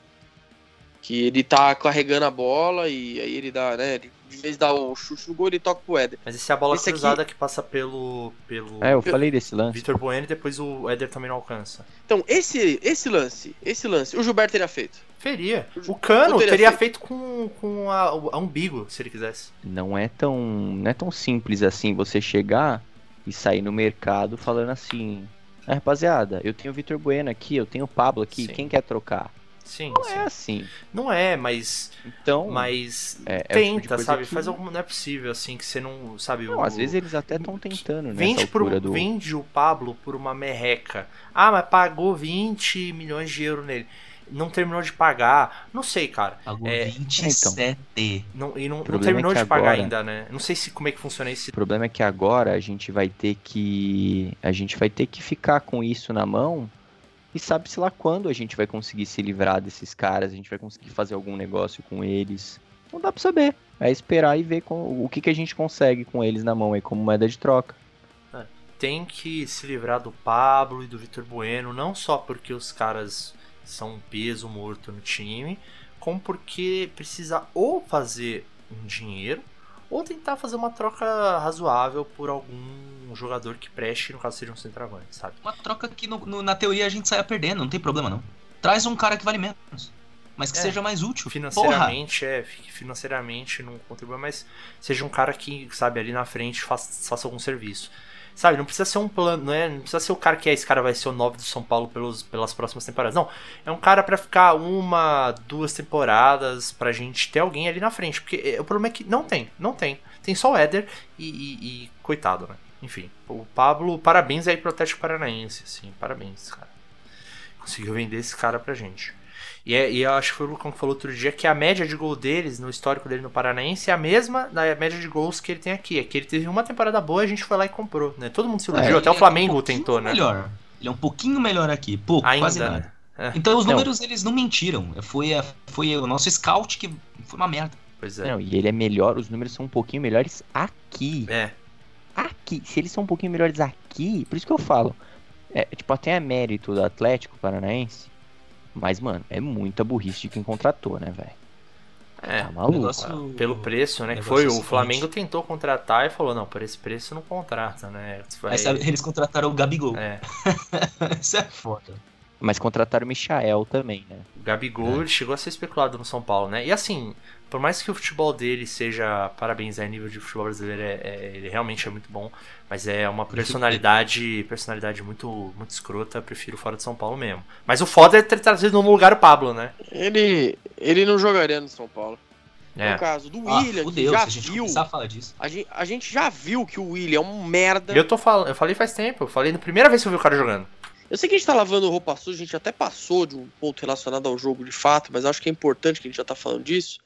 Que ele tá carregando a bola e aí ele dá, né, ele, de vez de dar o chute no gol, ele toca pro Éder. Mas esse é a bola esse cruzada aqui... que passa pelo pelo É, eu falei desse lance. Vitor Bueno e depois o Éder também não alcança. Então, esse esse lance, esse lance, o Gilberto teria feito. Feria. O Cano teria, teria feito, feito com, com a, a, umbigo, se ele quisesse. Não é tão não é tão simples assim você chegar e sair no mercado falando assim: ah, rapaziada, eu tenho o Vitor Bueno aqui, eu tenho o Pablo aqui, Sim. quem quer trocar? Sim, não sim. é assim. Não é, mas. Então. Mas é, é tenta, tipo sabe? Que... Faz algum. Não é possível, assim, que você não. Sabe? Não, o... às vezes eles até estão tentando, né? Vende, por, do... vende o Pablo por uma merreca. Ah, mas pagou 20 milhões de euros nele não terminou de pagar. Não sei, cara. Pagou é, 27. Então, não, e não, não terminou é de agora, pagar ainda, né? Não sei se como é que funciona esse. O problema é que agora a gente vai ter que. A gente vai ter que ficar com isso na mão. E sabe-se lá quando a gente vai conseguir se livrar desses caras, a gente vai conseguir fazer algum negócio com eles. Não dá pra saber. É esperar e ver com, o que, que a gente consegue com eles na mão aí como moeda de troca. É, tem que se livrar do Pablo e do Vitor Bueno, não só porque os caras são um peso morto no time, como porque precisa ou fazer um dinheiro ou tentar fazer uma troca razoável por algum jogador que preste, no caso seja um centroavante, sabe? Uma troca que no, no, na teoria a gente saia perdendo, não tem problema não. Traz um cara que vale menos, mas que é, seja mais útil. Financeiramente, Porra. é, financeiramente não contribua, mas seja um cara que, sabe, ali na frente faça, faça algum serviço. Sabe, não precisa ser um plano, não, é, não precisa ser o cara que é esse cara vai ser o 9 do São Paulo pelos, pelas próximas temporadas. Não, é um cara para ficar uma, duas temporadas pra gente ter alguém ali na frente. Porque é, o problema é que não tem, não tem. Tem só o Éder e, e, e coitado, né? Enfim, o Pablo, parabéns aí pro Atlético Paranaense, assim, parabéns, cara. Conseguiu vender esse cara pra gente. E, é, e eu acho que foi o Lucão que falou outro dia que a média de gol deles, no histórico dele no Paranaense, é a mesma da média de gols que ele tem aqui. É que ele teve uma temporada boa e a gente foi lá e comprou, né? Todo mundo se iludiu, é, até o Flamengo é um tentou, né? melhor. Ele é um pouquinho melhor aqui, pouco, Ainda, quase nada. Né? É. Então os números não. eles não mentiram. Foi, foi o nosso scout que foi uma merda. Pois é. Não, e ele é melhor, os números são um pouquinho melhores aqui. É. Aqui. Se eles são um pouquinho melhores aqui, por isso que eu falo. É, tipo, até é mérito do Atlético Paranaense mas, mano, é muita burrice de quem contratou, né, velho? É, tá maluco. Negócio... Pelo preço, né? Que foi o Flamengo tentou contratar e falou: não, por esse preço não contrata, né? Vai... Sabe, eles contrataram o Gabigol. É. Isso é foda. Mas contrataram o Michael também, né? O Gabigol é. chegou a ser especulado no São Paulo, né? E assim, por mais que o futebol dele seja, parabéns, é nível de futebol brasileiro, é, é- ele realmente é muito bom, mas é uma personalidade, personalidade muito, muito escrota, prefiro fora de São Paulo mesmo. Mas o foda é ter trazido no lugar o Pablo, né? Ele, ele não jogaria no São Paulo. É. No caso do Ah, William, que fudeu, já a gente viu. começar a falar disso. A gente, a gente já viu que o William é um merda. Eu tô falando, eu falei faz tempo, eu falei na primeira vez que eu vi o cara jogando. Eu sei que a gente tá lavando roupa suja, a gente até passou de um ponto relacionado ao jogo de fato, mas acho que é importante que a gente já tá falando disso.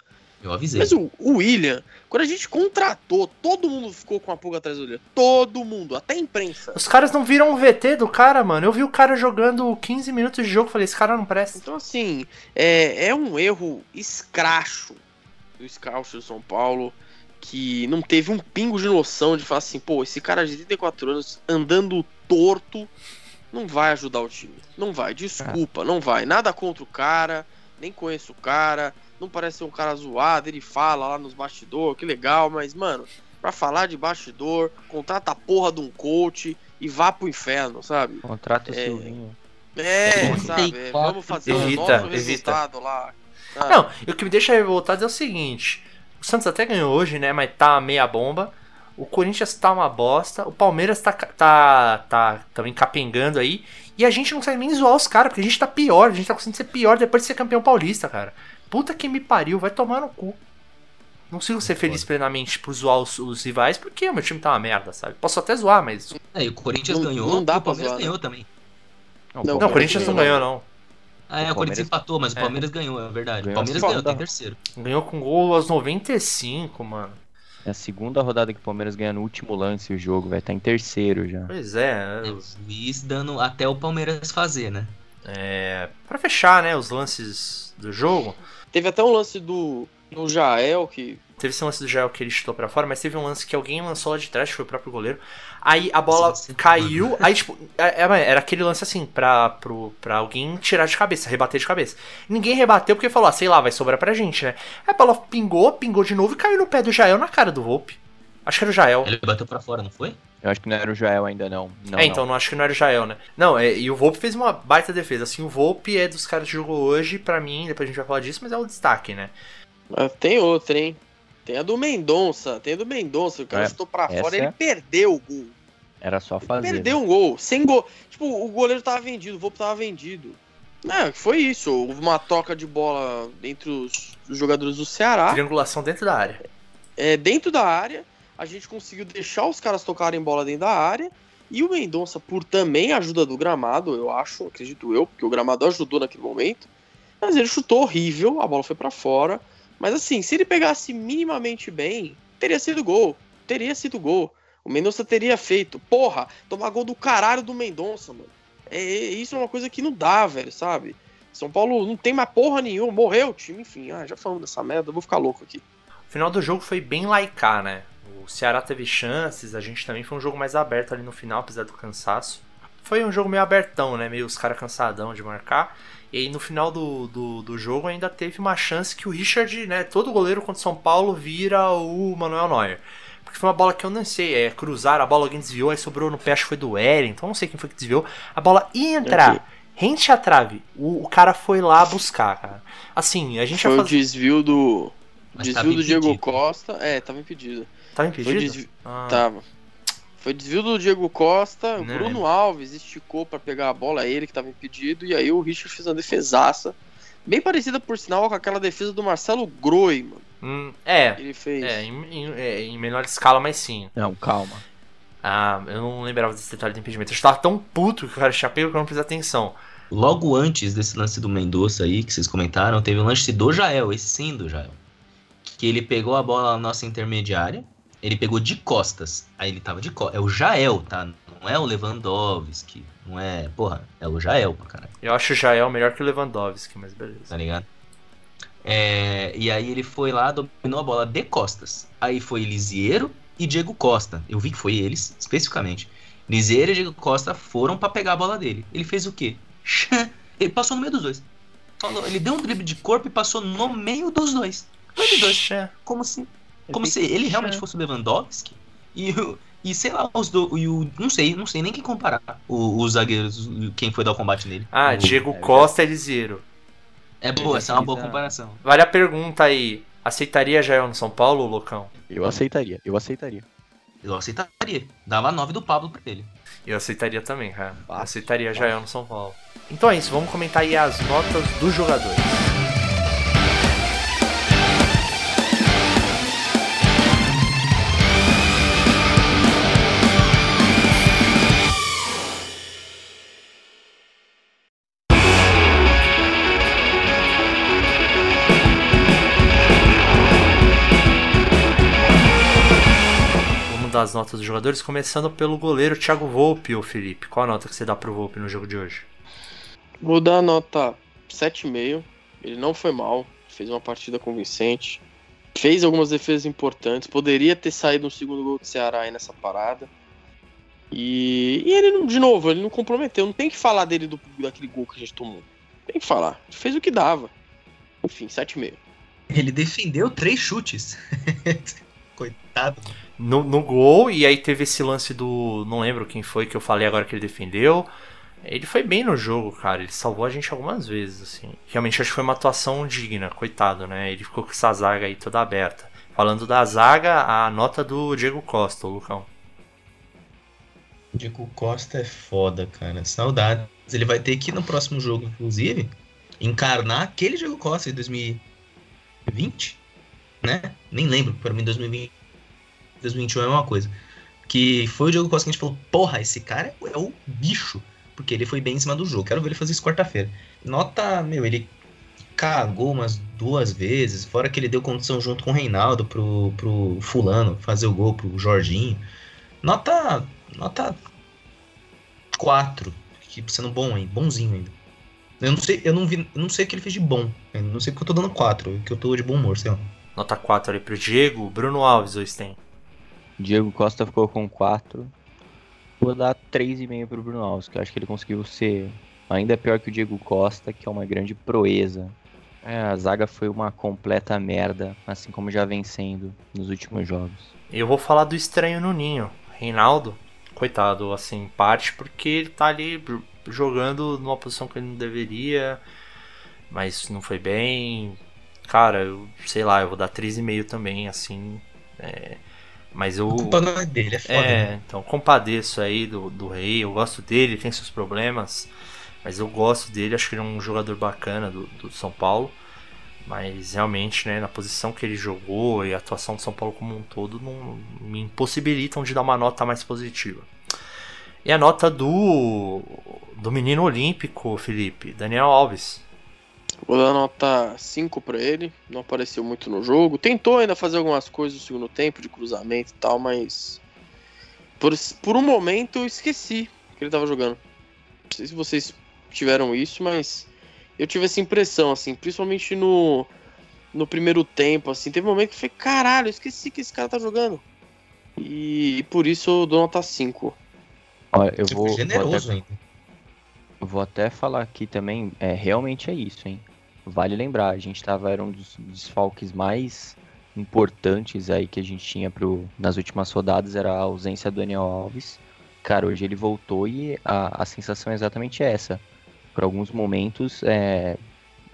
Eu avisei. Mas o, o William, quando a gente contratou, todo mundo ficou com a pulga atrás do William. Todo mundo, até a imprensa. Os caras não viram o VT do cara, mano. Eu vi o cara jogando 15 minutos de jogo, falei, esse cara não presta. Então, assim, é, é um erro escracho do scout do São Paulo, que não teve um pingo de noção de falar assim, pô, esse cara de 34 anos andando torto não vai ajudar o time. Não vai, desculpa, não vai. Nada contra o cara, nem conheço o cara, não parece ser um cara zoado, ele fala lá nos bastidores, que legal, mas, mano, pra falar de bastidor, contrata a porra de um coach e vá pro inferno, sabe? Contrata o É. Silvinho. É, Evita. sabe? é, Vamos fazer Evita, o nosso evita. resultado lá. sabe? Não, e o que me deixa revoltado é o seguinte: o Santos até ganhou hoje, né? Mas tá meia bomba. O Corinthians tá uma bosta. O Palmeiras tá, tá, tá também capengando aí. E a gente não consegue nem zoar os caras, porque a gente tá pior. A gente tá conseguindo ser pior depois de ser campeão paulista, cara. Puta que me pariu, vai tomar no cu. Não consigo ser feliz plenamente por zoar os, os rivais, porque o meu time tá uma merda, sabe? Posso até zoar, mas. É, e o Corinthians Não- ganhou, não dá o Palmeiras zoar, né? ganhou também. Não, Não, o Palmeiras Corinthians não ganhou, não. Ah, é, o Corinthians Palmeiras- empatou, mas o É. Palmeiras ganhou, é verdade. O Ganhou Palmeiras a ganhou, tá em terceiro. Ganhou com gol aos 95, mano. É a segunda rodada que o Palmeiras ganha no último lance o jogo, vai estar em terceiro já. Pois é, É, o juiz dando até o Palmeiras fazer, né? é. Pra fechar, né, os lances do jogo. Teve até um lance do, do Jael que. Teve esse lance do Jael que ele chutou pra fora, mas teve um lance que alguém lançou lá de trás, que foi o próprio goleiro. Aí a bola Sim, sim. caiu, aí tipo, é- é- era aquele lance assim, pra, pro, pra alguém tirar de cabeça, rebater de cabeça. Ninguém rebateu porque falou, ah, sei lá, vai sobrar pra gente, né? Aí a bola pingou, pingou de novo e caiu no pé do Jael na cara do Volpe. Acho que era o Jael. Ele bateu pra fora, não foi? Eu acho que não era o Joel ainda não. não é, então não acho que não era o Jael, né? Não, é, e o Volpe fez uma baita defesa. Assim, o Volpe é dos caras que jogou hoje, pra mim, depois a gente vai falar disso, mas é o destaque, né? Ah, Tem outra, hein? Tem a do Mendonça. Tem a do Mendonça. O cara É, chutou pra fora é- ele perdeu o gol. Era só fazer. Perdeu né? um gol. Sem gol. Tipo, o goleiro tava vendido, o Volpe tava vendido. É, foi isso. Houve uma troca de bola entre os, os jogadores do Ceará. Triangulação dentro da área. é, dentro da área, a gente conseguiu deixar os caras tocarem bola dentro da área. E o Mendonça, por também ajuda do gramado, eu acho, acredito eu, porque o gramado ajudou naquele momento. Mas ele chutou horrível, a bola foi pra fora. Mas assim, se ele pegasse minimamente bem, teria sido gol. Teria sido gol. O Mendonça teria feito. Porra, tomar gol do caralho do Mendonça, mano. É, é- isso é uma coisa que não dá, velho, sabe? São Paulo não tem mais porra nenhuma, morreu o time, enfim. Ah, já falamos dessa merda, eu vou ficar louco aqui. O final do jogo foi bem laicar, né? O Ceará teve chances, a gente também foi um jogo mais aberto ali no final, apesar do cansaço. Foi um jogo meio abertão, né? Meio os caras cansadão de marcar. E aí no final do, do, do jogo ainda teve uma chance que o Richard, né? Todo goleiro contra o São Paulo vira o Manuel Neuer. Porque foi uma bola que eu não sei, é cruzar, a bola alguém desviou, aí sobrou no pé, acho que foi do Wellington, não sei quem foi que desviou. A bola ia entrar, Aqui. rente à trave. O, o cara foi lá buscar, cara. Assim, a gente Foi vai o fazer. desvio do. Mas desvio do Diego. Costa. É, tava impedido. Tava Foi impedido? desvio. Ah. Tava. Foi desvio do Diego Costa, o Bruno lembro. Alves esticou pra pegar a bola, ele que tava impedido, e aí o Richard fez uma defesaça. Bem parecida, por sinal, com aquela defesa do Marcelo Groi, mano. Hum, é, Ele fez. É, em, em- é, em menor escala, mas sim. Não, calma. Ah, eu não lembrava desse detalhe do impedimento. Eu estava tão puto que o cara tinha pego que eu não prestei atenção. Logo antes desse lance do Mendonça aí, que vocês comentaram, teve o lance do Jael, esse sim do Jael. Que ele pegou a bola na nossa intermediária, ele pegou de costas. Aí ele tava de costas. É o Jael, tá? Não é o Lewandowski. Não é. Porra, é o Jael pra caralho, Eu acho o Jael melhor que o Lewandowski, mas beleza. tá ligado? É, e aí ele foi lá, dominou a bola de costas. Aí foi Lisieiro e Diego Costa. Eu vi que foi eles, especificamente. Lisieiro e Diego Costa foram pra pegar a bola dele. Ele fez o quê? Ele passou no meio dos dois. Falou- Ele deu um drible de corpo e passou no meio dos dois. No meio dos dois. Como se, como se ele realmente fosse o Lewandowski e, o- e sei lá, os do, e o, não sei, não sei nem quem comparar o- os zagueiros, quem foi dar o combate nele. Ah, O- Diego é, Costa e Lisieiro. É boa, essa é uma boa comparação. Vale a pergunta aí. Aceitaria Jael no São Paulo, Lucão? Eu aceitaria, eu aceitaria. Eu aceitaria. Dava 9 do Pablo pra ele. Eu aceitaria também, cara. Aceitaria. Jael no São Paulo. Então é isso, vamos comentar aí as notas dos jogadores. As notas dos jogadores, começando pelo goleiro Thiago Volpe, ô Felipe. Qual a nota que você dá pro Volpe no jogo de hoje? Vou dar nota 7,5. Ele não foi mal, fez uma partida convincente. Fez algumas defesas importantes. Poderia ter saído um segundo gol do Ceará aí nessa parada. E, e ele, não- de novo, ele não comprometeu. Não tem que falar dele do, daquele gol que a gente tomou. Tem que falar. Ele fez o que dava. Enfim, 7,5. Ele defendeu três chutes. Coitado. no, no gol, e aí teve esse lance do. Não lembro quem foi que eu falei agora que ele defendeu. Ele foi bem no jogo, cara. Ele salvou a gente algumas vezes, assim. Realmente acho que foi uma atuação digna, coitado, né? Ele ficou com essa zaga aí toda aberta. Falando da zaga, a nota do Diego Costa, o Lucão. Diego Costa é foda, cara. Saudades. Ele vai ter que no próximo jogo, inclusive, encarnar aquele Diego Costa de 2020, né? Nem lembro, para mim 2020, 2021 é uma coisa. Que foi o Diego Costa que a gente falou, porra, esse cara é o bicho. Porque ele foi bem em cima do jogo. Quero ver ele fazer isso quarta-feira. Nota, meu, ele cagou umas duas vezes, fora que ele deu condição junto com o Reinaldo pro, pro fulano fazer o gol pro Jorginho. Nota nota 4, que sendo bom, hein? Bonzinho ainda. Eu não sei, eu não vi, eu não sei o que ele fez de bom. Eu não sei porque eu tô dando 4, que eu tô de bom humor, sei lá. Nota 4 ali pro Diego. Bruno Alves, o Sten. Diego Costa ficou com 4. Vou dar 3,5 pro Bruno Alves, que eu acho que ele conseguiu ser ainda pior que o Diego Costa, que é uma grande proeza. É, a zaga foi uma completa merda, assim como já vem sendo nos últimos jogos. Eu vou falar do estranho no ninho. Reinaldo, coitado, assim, parte porque ele tá ali jogando numa posição que ele não deveria, mas não foi bem. Cara, eu sei lá, eu vou dar 3,5 também, assim. é, mas eu. A culpa não é dele, é foda. É, né? então compadeço aí do, do rei, eu gosto dele, tem seus problemas, mas eu gosto dele, acho que ele é um jogador bacana do, do São Paulo. Mas realmente, né, na posição que ele jogou e a atuação do São Paulo como um todo não me impossibilitam de dar uma nota mais positiva. E a nota do do menino olímpico, Felipe, Daniel Alves. Vou dar nota 5 pra ele. Não apareceu muito no jogo. Tentou ainda fazer algumas coisas no segundo tempo, de cruzamento e tal, mas. Por, por um momento eu esqueci que ele tava jogando. Não sei se vocês tiveram isso, mas. Eu tive essa impressão, assim, principalmente no. No primeiro tempo, assim. Teve um momento que eu falei, caralho, eu esqueci que esse cara tá jogando. E, e por isso eu dou nota 5. Olha, eu Você vou, foi vou, generoso até, ainda. Vou até falar aqui também, é, realmente é isso, hein? Vale lembrar, a gente tava, era um dos desfalques mais importantes aí que a gente tinha pro, nas últimas rodadas, era a ausência do Daniel Alves. Cara, hoje ele voltou e a, a sensação é exatamente essa. Por alguns momentos, é,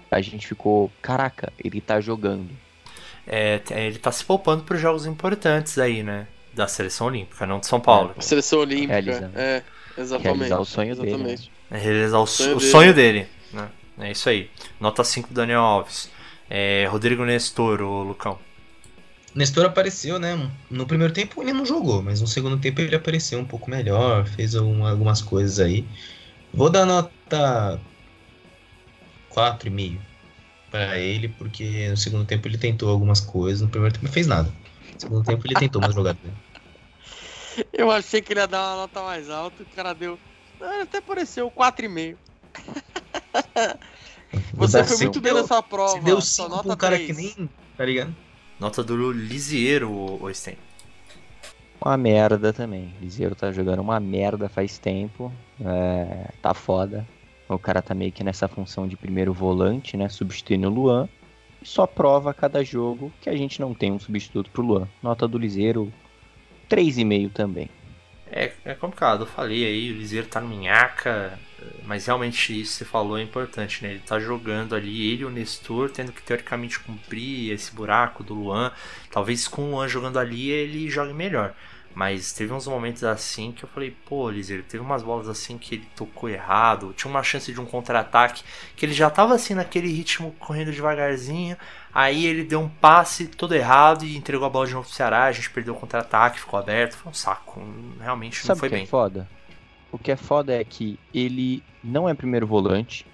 a gente ficou, caraca, ele tá jogando. É, t- ele tá se poupando para jogos importantes aí, né? Da seleção olímpica, não de São Paulo. A seleção olímpica. Realizar. É, exatamente. Realizar o sonho dele, exatamente. É realizar o, so- Sonho o dele. sonho dele. né? É isso aí. Nota 5 Daniel Alves. É, Rodrigo Nestor, o Lucão. Nestor apareceu, né? No primeiro tempo ele não jogou, mas no segundo tempo ele apareceu um pouco melhor, fez alguma- algumas coisas aí. Vou dar nota 4,5 para ele, porque no segundo tempo ele tentou algumas coisas, no primeiro tempo não fez nada. No segundo tempo ele tentou umas jogadas. Eu achei que ele ia dar uma nota mais alta, o cara deu. Ah, Até pareceu 4,5. Vou Você foi cinco. muito bem nessa prova. Se deu só 5 nota pra um cara 3. que nem. Tá ligado? Nota do Lisiero, o o Sten. Uma merda também. Liseiro tá jogando uma merda faz tempo. É, tá foda. O cara tá meio que nessa função de primeiro volante, né? Substituindo o Luan. E só prova a cada jogo que a gente não tem um substituto pro Luan. Nota do Liseiro, 3,5 também. É, é complicado, eu falei aí, o Liseiro tá no minhaca, mas realmente isso que você falou é importante, né? Ele tá jogando ali, ele e o Nestor, tendo que teoricamente cumprir esse buraco do Luan. Talvez com o Luan jogando ali ele jogue melhor. Mas teve uns momentos assim que eu falei, pô, Liseiro, teve umas bolas assim que ele tocou errado, tinha uma chance de um contra-ataque, que ele já tava assim naquele ritmo correndo devagarzinho, aí ele deu um passe todo errado e entregou a bola de novo pro Ceará, a gente perdeu o contra-ataque, ficou aberto, foi um saco, realmente Sabe não foi que bem. é foda? O que é foda é que ele não é primeiro volante,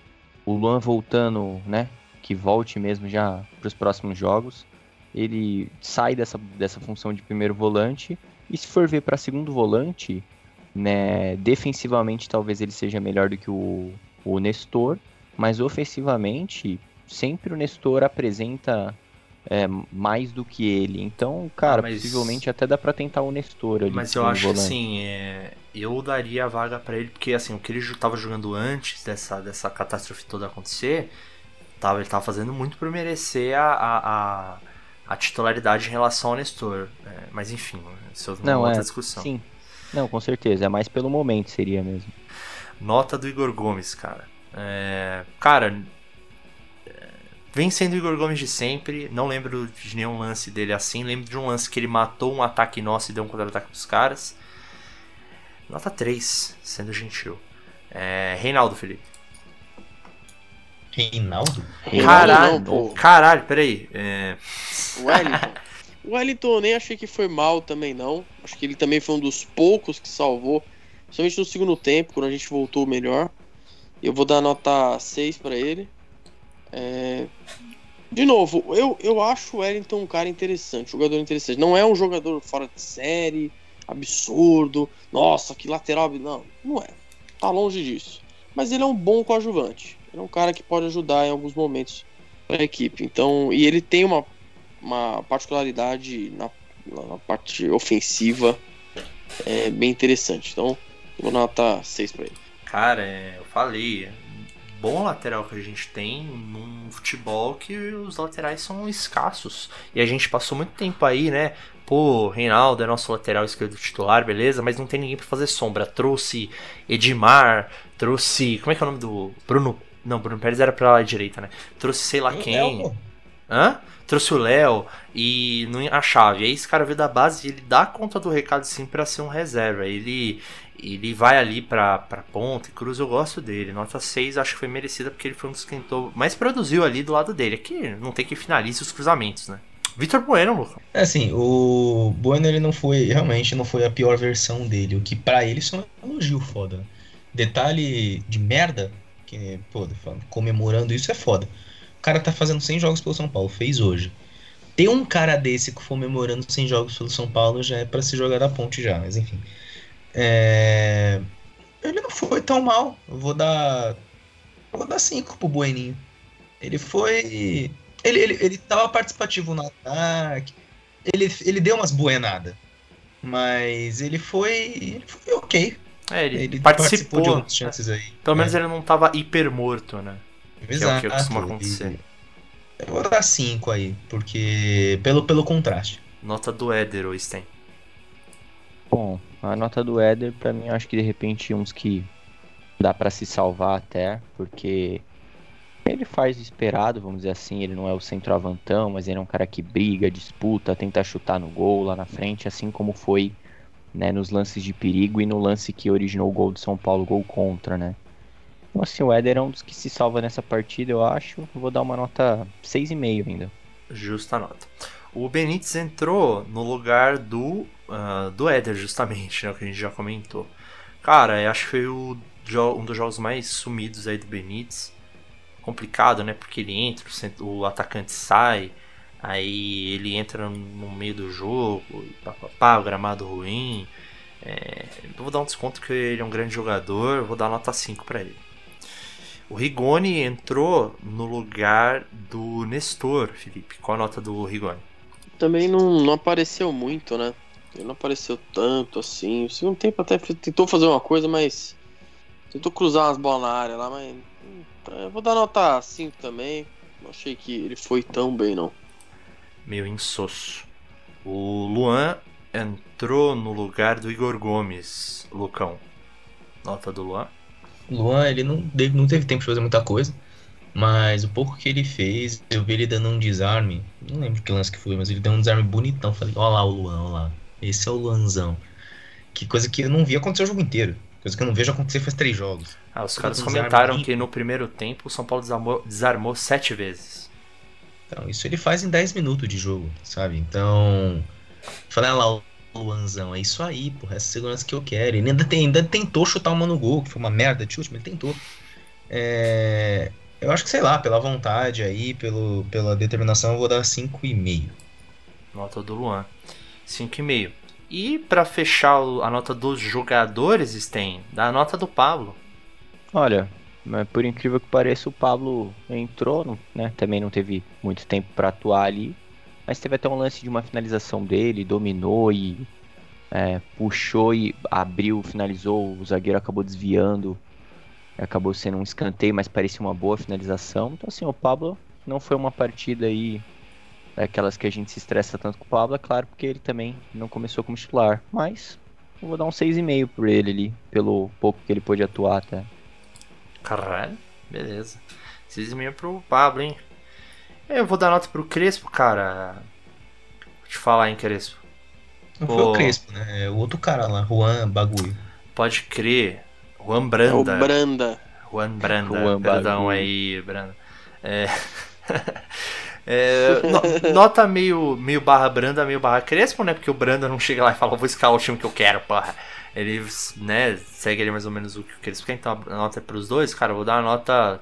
o Luan voltando, né, que volte mesmo já pros próximos jogos, ele sai dessa, dessa função de primeiro volante e se for ver para segundo volante, né, defensivamente talvez ele seja melhor do que o, o Nestor, mas ofensivamente sempre o Nestor apresenta é, mais do que ele. Então, cara, Ah, mas- possivelmente até dá pra tentar o Nestor ali. Mas eu acho que volante. assim, é, eu daria a vaga pra ele, porque assim, o que ele ju- tava jogando antes dessa, dessa catástrofe toda acontecer, tava, ele tava fazendo muito por merecer a, a, a, a titularidade em relação ao Nestor. É, mas enfim, isso é uma Não, outra é, discussão. Sim. Não, com certeza. É mais pelo momento seria mesmo. Nota do Igor Gomes, cara. É, cara, é, vem sendo o Igor Gomes de sempre. Não lembro de nenhum lance dele assim. Lembro de um lance que ele matou um ataque nosso e deu um contra-ataque pros caras. Nota 3, sendo gentil. É, Reinaldo, Felipe. Reinaldo? Caralho, não, caralho, peraí. É, O Wellington. O Wellington eu nem achei que foi mal também, não. Acho que ele também foi um dos poucos que salvou. Principalmente no segundo tempo, quando a gente voltou melhor. Eu vou dar nota 6 pra ele. É, De novo, eu, eu acho o Wellington um cara interessante, um jogador interessante. Não é um jogador fora de série, absurdo. Nossa, que lateral. Não, não é. Tá longe disso. Mas ele é um bom coadjuvante. Ele é um cara que pode ajudar em alguns momentos para a equipe. Então, e ele tem uma, uma particularidade na, na parte ofensiva é, bem interessante. Então, vou nota 6 para ele. cara, é, eu falei. é Bom lateral que a gente tem num futebol que os laterais são escassos. E a gente passou muito tempo aí, né? Pô, Reinaldo é nosso lateral esquerdo titular, beleza, mas não tem ninguém pra fazer sombra. Trouxe Edmar, trouxe. Como é que é o nome do. Bruno. Não, Bruno Pérez era pra lá direita, né? Trouxe sei lá quem. Léo, Hã? Trouxe o Léo e não achava. E aí esse cara veio da base e ele dá conta do recado sim pra ser um reserva. Ele ele vai ali pra, pra ponta e cruz, eu gosto dele. Nota 6 acho que foi merecida porque ele foi um dos que tentou, mais produziu ali do lado dele. Aqui não tem que finalizar os cruzamentos, né? Vitor Bueno, Luca. É assim, o Bueno ele não foi, realmente não foi a pior versão dele, o que pra ele isso é um elogio foda. né? Detalhe de merda, que, pô, falando- comemorando isso é foda. O cara tá fazendo 100 jogos pelo São Paulo, fez hoje. Ter um cara desse comemorando 100 jogos pelo São Paulo já é pra se jogar da ponte já, mas enfim. É, Ele não foi tão mal. Eu vou dar. Vou dar 5 pro Bueninho. Ele foi. Ele, ele, ele tava participativo no ataque. Ele, ele deu umas buenadas. Mas ele foi. Ele foi ok. É, ele, Ele participou. de algumas chances aí. Pelo menos É, ele não tava hiper morto, né? Que é o exato. que costuma acontecer. Eu vou dar 5 aí, porque. Pelo, pelo contraste. Nota do Éder, o Sten. Bom, a nota do Éder, pra mim, eu acho que de repente uns que dá pra se salvar até, porque ele faz o esperado, vamos dizer assim, ele não é o centroavantão, mas ele é um cara que briga, disputa, tenta chutar no gol lá na frente, assim como foi né, nos lances de perigo e no lance que originou o gol do São Paulo, gol contra, né? Então assim, o Éder é um dos que se salva nessa partida, eu acho. Vou dar uma nota 6,5 ainda. Justa nota. O Benítez entrou no lugar do, ah, do Éder, justamente, né? Que a gente já comentou. Cara, acho que foi o um dos jogos mais sumidos aí do Benítez. Complicado, né? Porque ele entra, o atacante sai, aí ele entra no meio do jogo, pá, pá, pá, o gramado ruim. É, vou dar um desconto que ele é um grande jogador, vou dar nota 5 pra ele. O Rigoni entrou no lugar do Nestor, Felipe. Qual a nota do Rigoni? Também não, não apareceu muito, né? Ele não apareceu tanto assim. O segundo tempo até tentou fazer uma coisa, mas. Tentou cruzar umas bolas na área lá, mas. hum, Eu vou dar nota 5 também. Não achei que ele foi tão bem, não. Meio insosso. O Luan entrou no lugar do Igor Gomes, Lucão. Nota do Luan? Luan, ele não, teve- não teve tempo de fazer muita coisa, mas o pouco que ele fez, eu vi ele dando um desarme, não lembro que lance que foi, mas ele deu um desarme bonitão. Falei, ó lá o Luan, ó lá, esse é o Luanzão. Que coisa que eu não vi acontecer o jogo inteiro, coisa que eu não vejo acontecer faz três jogos. Ah, os caras comentaram que no primeiro tempo o São Paulo desarmou, desarmou sete vezes. Então, isso ele faz em 10 minutos de jogo, sabe? Então, falei, olha lá o Luanzão, é isso aí, porra, essa segurança que eu quero. Ele ainda, tem, ainda tentou chutar uma no gol, que foi uma merda de chute, mas ele tentou. É, eu acho que, sei lá, pela vontade aí, pelo, pela determinação, eu vou dar 5,5. Nota do Luan. 5,5. E pra fechar a nota dos jogadores, tem dá a nota do Pablo. Olha, mas por incrível que pareça, o Pablo entrou, né? Também não teve muito tempo pra atuar ali. Mas teve até um lance de uma finalização dele, dominou e é, puxou e abriu, finalizou. O zagueiro acabou desviando. Acabou sendo um escanteio, mas parecia uma boa finalização. Então, assim, o Pablo não foi uma partida aí daquelas que a gente se estressa tanto com o Pablo, é claro, porque ele também não começou como titular. Mas eu vou dar um 6,5 por ele ali, pelo pouco que ele pôde atuar até. Caralho, beleza. 6,5 pro Pablo, hein? Eu vou dar nota pro Crespo, cara. Vou te falar, hein, Crespo. Não Pô. foi o Crespo, né? É o outro cara lá, Juan Bagulho. Pode crer. Juan É o Branda. Branda. Juan Branda, Juan perdão Bagulho. aí, Branda. É... É, no- nota meio, meio barra Branda, meio barra Crespo, né? Porque o Branda não chega lá e fala, vou escalar o time que eu quero, porra. Ele, né, segue ali mais ou menos o que o Crespo quer, então a nota é pros dois. Cara, eu vou dar uma nota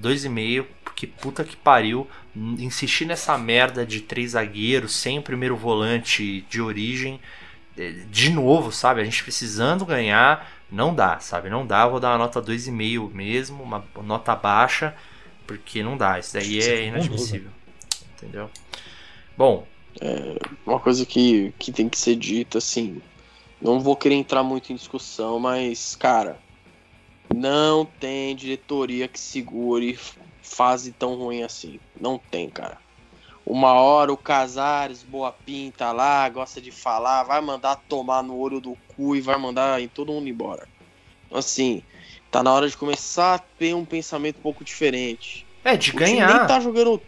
2,5, porque puta que pariu. Insistir nessa merda de três zagueiros, sem o primeiro volante de origem, eh, de novo, sabe? A gente precisando ganhar, não dá, sabe? Não dá, eu vou dar uma nota 2,5 mesmo, uma nota baixa, porque não dá, isso daí é inadmissível. Entendeu? Bom, Uma coisa que, que tem que ser dita, assim. Não vou querer entrar muito em discussão, mas, cara, não tem diretoria que segure fase tão ruim assim. Não tem, cara. Uma hora o Casares, boa pinta lá, gosta de falar, vai mandar tomar no olho do cu e vai mandar em todo mundo embora. Assim, tá na hora de começar a ter um pensamento um pouco diferente. é de O time nem ganhar. tá jogando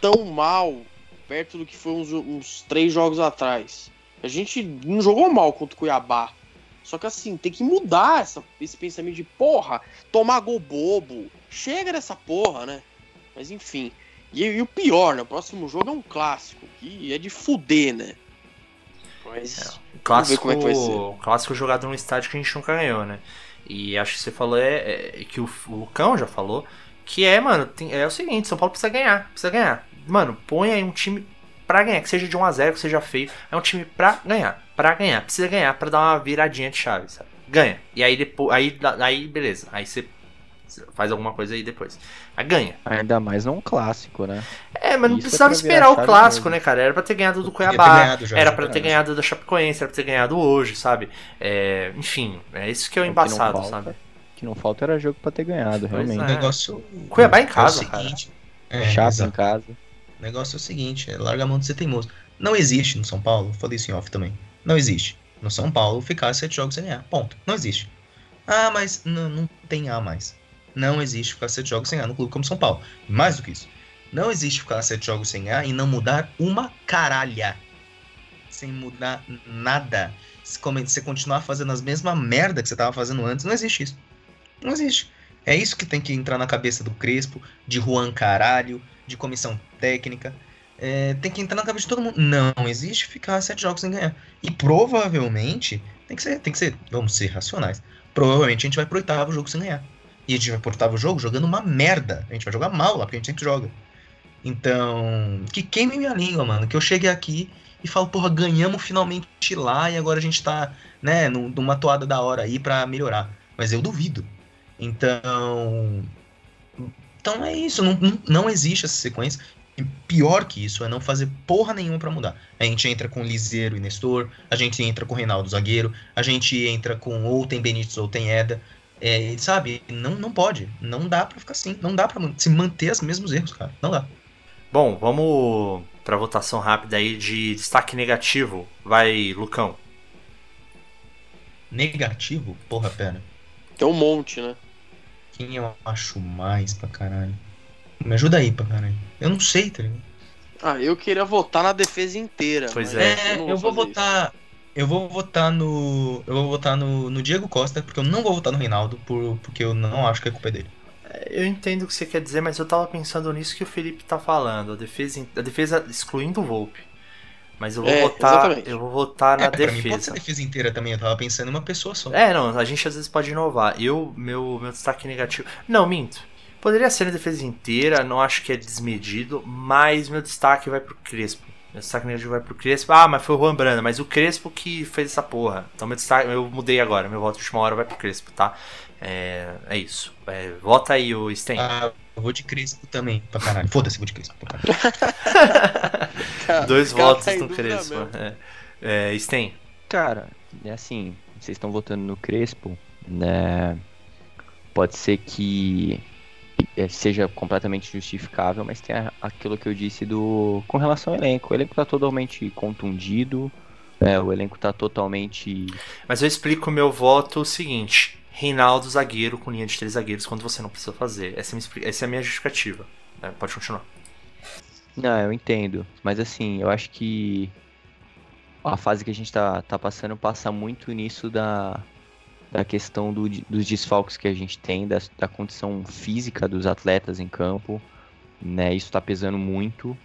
tão mal perto do que foi uns, uns três jogos atrás. A gente não jogou mal contra o Cuiabá. Só que assim, tem que mudar essa- esse pensamento de porra, tomar gol bobo. Chega dessa porra, né? Mas enfim. E, e o pior, né? O próximo jogo é um clássico, que é de fuder, né? Mas. O clássico, como é que vai ser. clássico jogado num estádio que a gente nunca ganhou, né? E acho que você falou, é, é que o, o Lucão já falou, que é, mano, tem- é o seguinte, São Paulo precisa ganhar, precisa ganhar. Mano, põe aí um time pra ganhar, que seja de 1x0, que seja feio, é um time pra ganhar, pra ganhar, precisa ganhar, pra dar uma viradinha de chave, sabe? Ganha. E aí depois, aí, aí beleza, aí você faz alguma coisa aí depois. Aí ganha. Ainda mais num clássico, né? É, mas não Isso é precisava esperar o clássico, mesmo. né, cara? Era pra ter ganhado do Cuiabá, ganhado já, era pra ter ganhado. ganhado da Chapecoense, era pra ter ganhado hoje, sabe? É, enfim, é isso que é o O que embaçado, sabe? O que não falta era jogo pra ter ganhado, Pois realmente. O É. negócio. Cuiabá em é o casa, cara. seguinte, É, Chato exato. em casa. O negócio é o seguinte, é larga a mão de ser teimoso. Não existe no São Paulo, falei isso em off também. Não existe no São Paulo ficar sete jogos sem ganhar. Ponto. Não existe. Ah, mas não, não tem A mais. Não existe ficar sete jogos sem ganhar no clube como São Paulo. Mais do que isso. Não existe ficar sete jogos sem ganhar e não mudar uma caralha. Sem mudar nada. Se você continuar fazendo as mesmas merda que você tava fazendo antes, não existe isso. Não existe. É isso que tem que entrar na cabeça do Crespo, de Juan Caralho, de comissão técnica. É, tem que entrar na cabeça de todo mundo. Não existe ficar sete jogos sem ganhar. E provavelmente, tem que ser, tem que ser, vamos ser racionais. Provavelmente a gente vai pro oitavo jogo sem ganhar. E a gente vai pro oitavo jogo jogando uma merda. A gente vai jogar mal lá, porque a gente sempre joga. Então, que queime minha língua, mano. Que eu chegue aqui e falo, porra, ganhamos finalmente lá e agora a gente tá, né, num- numa toada da hora aí pra melhorar. Mas eu duvido. Então. Então é isso, não, não, não existe essa sequência. E pior que isso é não fazer porra nenhuma pra mudar. A gente entra com Liseiro e Nestor, a gente entra com Reinaldo Zagueiro, a gente entra com ou tem Benítez ou tem Eda. É, sabe, não, não pode. Não dá pra ficar assim. Não dá pra se manter os mesmos erros, cara. Não dá. Bom, vamos pra votação rápida aí de destaque negativo. Vai, Lucão. Negativo? Porra, pera. Tem um monte, né? Quem eu acho mais pra caralho? Me ajuda aí pra caralho. Eu não sei, tá ligado? Ah, eu queria votar na defesa inteira. Pois é. É, não eu vou votar. Eu vou votar no. Eu vou votar no, no Diego Costa, porque eu não vou votar no Reinaldo, por, porque eu não acho que é culpa dele. Eu entendo o que você quer dizer, mas eu tava pensando nisso que o Felipe tá falando. A defesa, a defesa excluindo o Volpe. Mas eu vou É, votar. exatamente. Eu vou votar na é, pra mim pode ser defesa. a defesa inteira também, eu tava pensando em uma pessoa só. É, não, a gente às vezes pode inovar. Eu, meu, meu destaque negativo. Não, minto. Poderia ser na defesa inteira, não acho que é desmedido, mas meu destaque vai pro Crespo. Meu destaque negativo vai pro Crespo. Ah, mas foi o Juan Branda, mas o Crespo que fez essa porra. Então meu destaque, eu mudei agora, meu voto de última hora vai pro Crespo, tá? É, é isso. É, vota aí o Sten. Ah, eu vou de Crespo também, pra caralho. Foda-se, vou de Crespo pra caralho. Cara, Dois cara votos em no Crespo. É, é, Sten. Cara, é assim, vocês estão votando no Crespo, né? Pode ser que eh, seja completamente justificável, mas tem aquilo que eu disse do com relação ao elenco. O elenco tá totalmente contundido, né? o elenco tá totalmente. Mas eu explico o meu voto o seguinte: Reinaldo zagueiro com linha de três zagueiros quando você não precisa fazer. Essa é a minha, essa é a minha justificativa. É, pode continuar. Não, eu entendo, mas assim, eu acho que a fase que a gente tá, tá passando passa muito nisso da, da questão do, dos desfalques que a gente tem, da, da condição física dos atletas em campo, né? Isso tá pesando muito.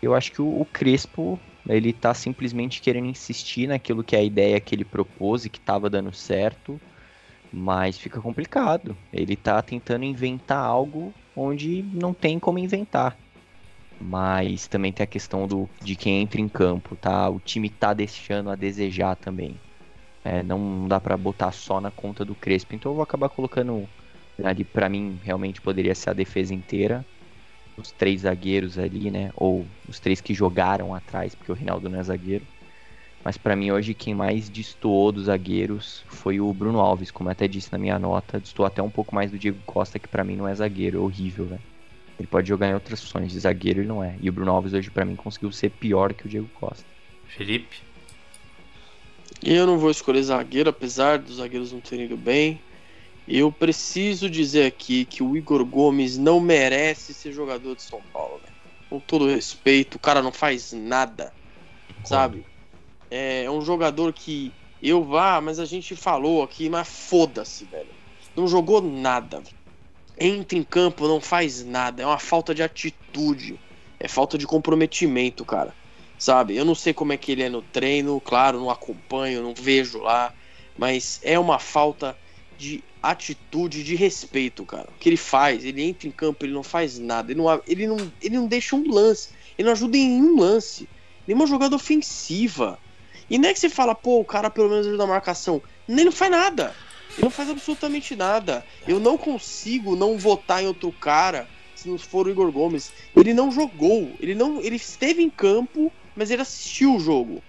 Eu acho que o, o Crespo, ele tá simplesmente querendo insistir naquilo que é a ideia que ele propôs e que tava dando certo, mas fica complicado. Ele tá tentando inventar algo onde não tem como inventar. Mas também tem a questão do, de quem entra em campo, tá? O time tá deixando a desejar também. É, não dá pra botar só na conta do Crespo. Então eu vou acabar colocando ali, pra mim, realmente poderia ser a defesa inteira. Os três zagueiros ali, né? Ou os três que jogaram atrás, porque o Rinaldo não é zagueiro. Mas pra mim hoje quem mais destoou dos zagueiros foi o Bruno Alves, como eu até disse na minha nota, destoou até um pouco mais do Diego Costa, que pra mim não é zagueiro, é horrível, velho. Ele pode jogar em outras funções, de zagueiro ele não é. E o Bruno Alves hoje pra mim conseguiu ser pior que o Diego Costa. Felipe. Eu não vou escolher zagueiro, apesar dos zagueiros não terem ido bem. Eu preciso dizer aqui que o Igor Gomes não merece ser jogador de São Paulo, velho. Com todo respeito, o cara não faz nada, sabe? É, é um jogador que eu vá, mas a gente falou aqui, mas foda-se, velho. Não jogou nada. Entra em campo, não faz nada. É uma falta de atitude. É falta de comprometimento, cara sabe? Eu não sei como é que ele é no treino, claro, não acompanho, não vejo lá, mas é uma falta de atitude, de respeito, cara. O que ele faz, ele entra em campo, ele não faz nada, ele não, ele não, ele não deixa um lance, ele não ajuda em nenhum lance, nenhuma jogada ofensiva. E não é que você fala, pô, o cara pelo menos ajuda a marcação. Nem não faz nada. Ele não faz absolutamente nada. Eu não consigo não votar em outro cara se não for o Igor Gomes. Ele não jogou, ele não, ele esteve em campo, mas ele assistiu o jogo.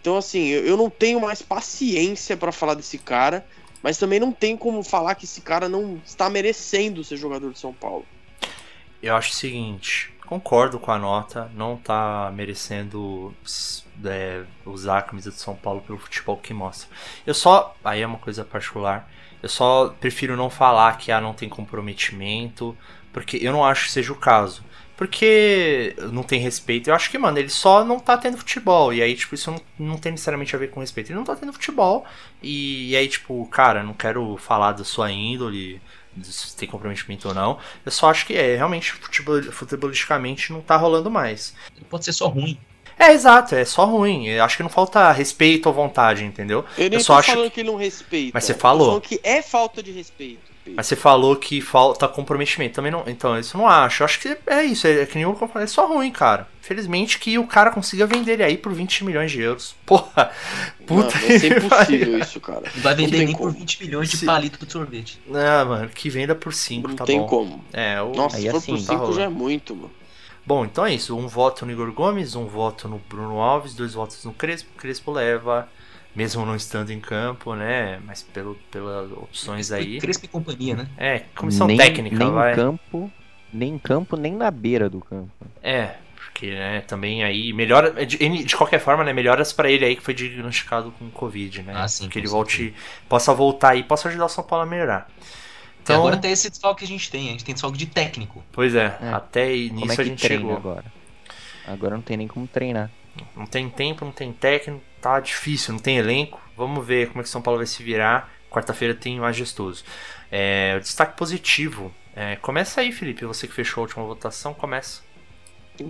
Então, assim, eu, eu não tenho mais paciência pra falar desse cara, mas também não tenho como falar que esse cara não está merecendo ser jogador de São Paulo. Eu acho o seguinte, concordo com a nota, não tá merecendo é, usar a camisa de São Paulo pelo futebol que mostra. Eu só, aí é uma coisa particular, eu só prefiro não falar que ah, não tem comprometimento, porque eu não acho que seja o caso. Porque não tem respeito. Eu acho que, mano, ele só não tá tendo futebol. E aí, tipo, isso não, não tem necessariamente a ver com respeito. Ele não tá tendo futebol. E, e aí, tipo, cara, não quero falar da sua índole, se tem comprometimento ou não. Eu só acho que é, realmente, futebol, futebolisticamente não tá rolando mais. Ele pode ser só ruim. É, exato, é só ruim. Eu acho que não falta respeito ou vontade, entendeu? Eu nem Eu só tô acho falando que ele não respeita. Mas você eu tô falou. falando que é falta de respeito. Mas você falou que falta comprometimento. Também não. Então, isso eu não acho. Eu acho que é isso. É que nem o que eu falei, é só ruim, cara. Felizmente que o cara consiga vender ele aí por 20 milhões de euros. Porra! Puta Mano, vai ser que pariu. impossível isso, cara. Não vai vender tem nem por como. 20 milhões de palito de sorvete. Ah, mano, que venda por 5, Não tá tem bom. como. É, o... Nossa, Aí se for assim, por tá 5 rolando. já é muito, mano. Bom, então é isso. Um voto no Igor Gomes, um voto no Bruno Alves, dois votos no Crespo. Crespo leva, mesmo não estando em campo, né? Mas pelo, pelas opções aí. Crespo e companhia, né? É, comissão nem, técnica, nem vai. em campo, nem em campo, nem na beira do campo. É, que né, também aí melhora de, de qualquer forma, né, melhoras para ele aí que foi diagnosticado com Covid, né? Ah, sim, que ele volte, possa voltar aí, possa ajudar o São Paulo a melhorar. Então, agora tem esse desfalque que a gente tem, a gente tem desfalque de técnico. Pois é, É. até Como nisso é que a gente treina chegou. agora? Agora não tem nem como treinar. Não tem tempo, não tem técnico, tá difícil, não tem elenco. Vamos ver como é que São Paulo vai se virar. Quarta-feira tem majestoso. É, destaque positivo. É, começa aí, Felipe. Você que fechou a última votação, começa.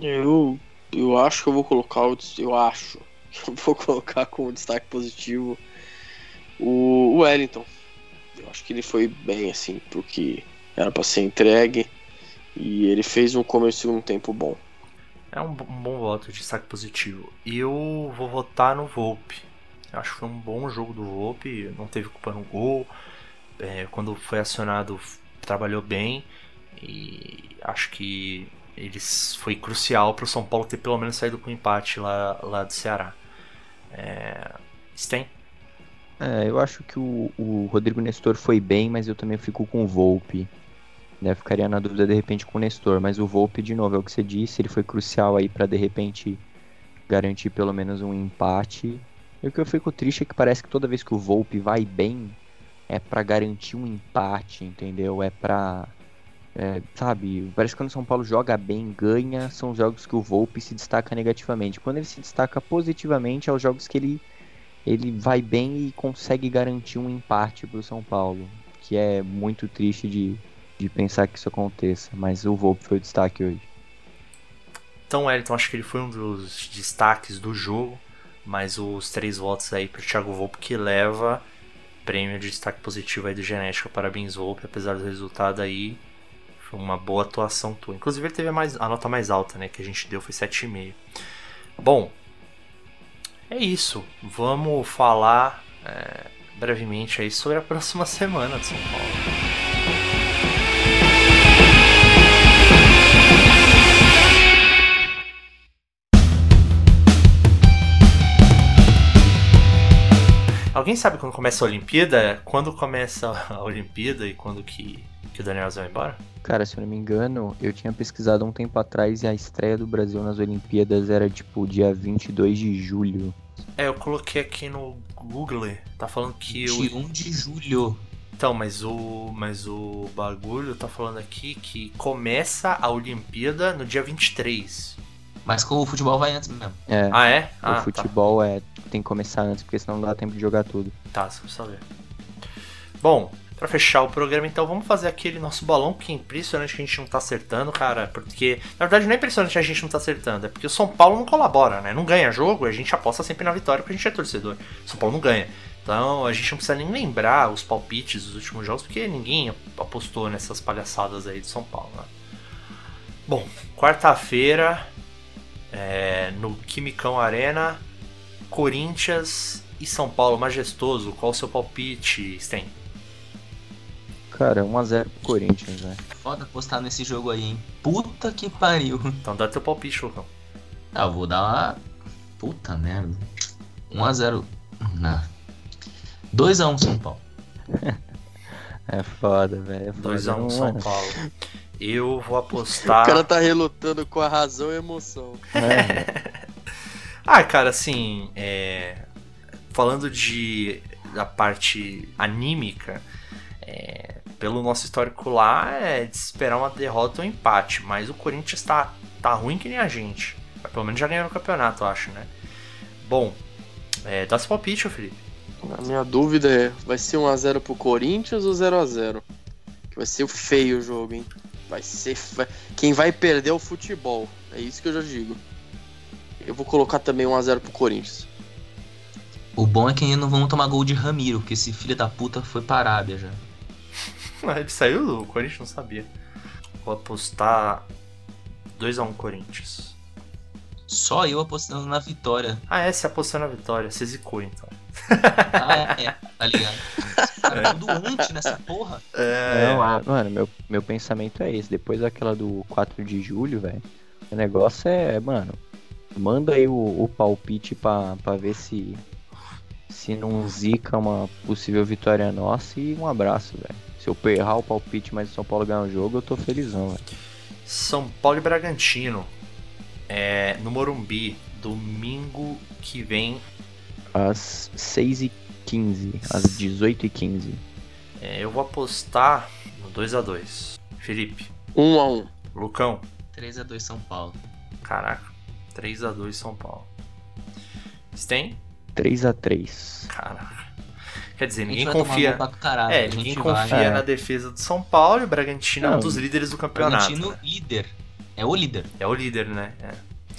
Eu, eu acho que eu vou colocar o. Eu acho que eu vou colocar como destaque positivo o, Wellington. Eu acho que ele foi bem, assim, porque era pra ser entregue. E ele fez um começo e segundo tempo bom. É um, um bom voto de destaque positivo. E eu vou votar no Volpe. Eu acho que foi um bom jogo do Volpe. Não teve culpa no gol. É, quando foi acionado, trabalhou bem. E acho que ele s- foi crucial para o São Paulo ter pelo menos saído com empate lá, lá do Ceará. É, Sten? É, eu acho que o, o Rodrigo Nestor foi bem, mas eu também fico com o Volpe. Né, ficaria na dúvida de repente com o Nestor, mas o Volpe, de novo, é o que você disse, ele foi crucial aí pra de repente garantir pelo menos um empate. E o que eu fico triste é que parece que toda vez que o Volpe vai bem, é pra garantir um empate, entendeu? É pra. é, sabe, parece que quando o São Paulo joga bem, ganha, são os jogos que o Volpe se destaca negativamente. Quando ele se destaca positivamente, é os jogos que ele ele vai bem e consegue garantir um empate para o São Paulo, que é muito triste de, de pensar que isso aconteça, mas o Volpe foi o destaque hoje. Então, Wellington, acho que ele foi um dos destaques do jogo. Mas os três votos aí pro Thiago Volpe que leva prêmio de destaque positivo aí do Genética. Parabéns, Volpe. Apesar do resultado aí, foi uma boa atuação tua. Inclusive, ele teve a, mais, a nota mais alta, né? Que a gente deu foi 7,5. Bom, é isso. Vamos falar é, brevemente aí sobre a próxima semana de São Paulo. Alguém sabe quando começa a Olimpíada? Quando começa a Olimpíada e quando que, que o Daniel vai embora? Cara, se eu não me engano, eu tinha pesquisado um tempo atrás e a estreia do Brasil nas Olimpíadas era tipo dia 22 de julho. É, eu coloquei aqui no Google, tá falando que o 21 de julho. Então, mas o mas o bagulho tá falando aqui que começa a Olimpíada no dia 23. Mas com o futebol vai antes mesmo. É, Ah, é? o Ah, futebol é tem que começar antes, porque senão não dá tempo de jogar tudo. tá, só saber. Bom, pra fechar o programa, então vamos fazer aquele nosso balão que é impressionante que a gente não tá acertando, cara, porque na verdade não é impressionante a gente não tá acertando, é porque o São Paulo não colabora, né? Não ganha jogo, a gente aposta sempre na vitória porque a gente é torcedor. O São Paulo não ganha. Então a gente não precisa nem lembrar os palpites dos últimos jogos, porque ninguém apostou nessas palhaçadas aí de São Paulo, né? Bom, quarta-feira, é, no Quimicão Arena, Corinthians e São Paulo, majestoso. Qual o seu palpite, Sten? Cara, 1x0 pro Corinthians, né? Foda apostar nesse jogo aí, hein? Puta que pariu. Então dá teu palpite, Lucão. Ah, eu vou dar uma. Puta merda. 1x0. Não. 2x1 São Paulo. É foda, velho. É foda. 2x1 Não, São mano. Paulo. Eu vou O apostar. cara tá relutando com a razão e a emoção. É, Ah, cara, assim, é... falando de da parte anímica, é, pelo nosso histórico lá, é de esperar uma derrota ou um empate, mas o Corinthians tá, tá ruim que nem a gente. Pelo menos já ganhou no campeonato, eu acho, né? Bom, é, dá seu palpite, Felipe. A minha dúvida é, vai ser 1x0 pro Corinthians ou 0x0? Que vai ser feio o jogo, hein? Vai ser. Quem vai perder é o futebol. É isso que eu já digo. Eu vou colocar também 1x0 pro Corinthians. O bom é que ainda não vão tomar gol de Ramiro, porque esse filho da puta foi pra Arábia já. Ele saiu do Corinthians, não sabia. Vou apostar 2x1 Corinthians. Só eu apostando na vitória. Ah, é, você apostou na vitória. Você zicou, então. Ah, é, tá ligado? Tudo antes nessa porra. É, Não, ah, mano, meu, meu pensamento é esse. Depois daquela do 4 de julho, velho, o negócio é, mano, manda aí o, o palpite pra, pra ver se se não zica uma possível vitória nossa e um abraço, velho. Se eu errar o palpite, mas o São Paulo ganhar o jogo, eu tô felizão, velho. São Paulo e Bragantino. É, no Morumbi, domingo que vem. Às 6h15, às 18h15. É, eu vou apostar no 2x2. Felipe, 1 a 1 Lucão, 3x2 São Paulo. caraca, 3x2 São Paulo. Sten? 3x3. Caraca. Quer dizer, A ninguém vai confia. caralho, É, a gente ninguém vai- confia É. na defesa do São Paulo e o Bragantino é um Não. dos líderes do campeonato. Bragantino né? líder. É o líder. É o líder, né? É. E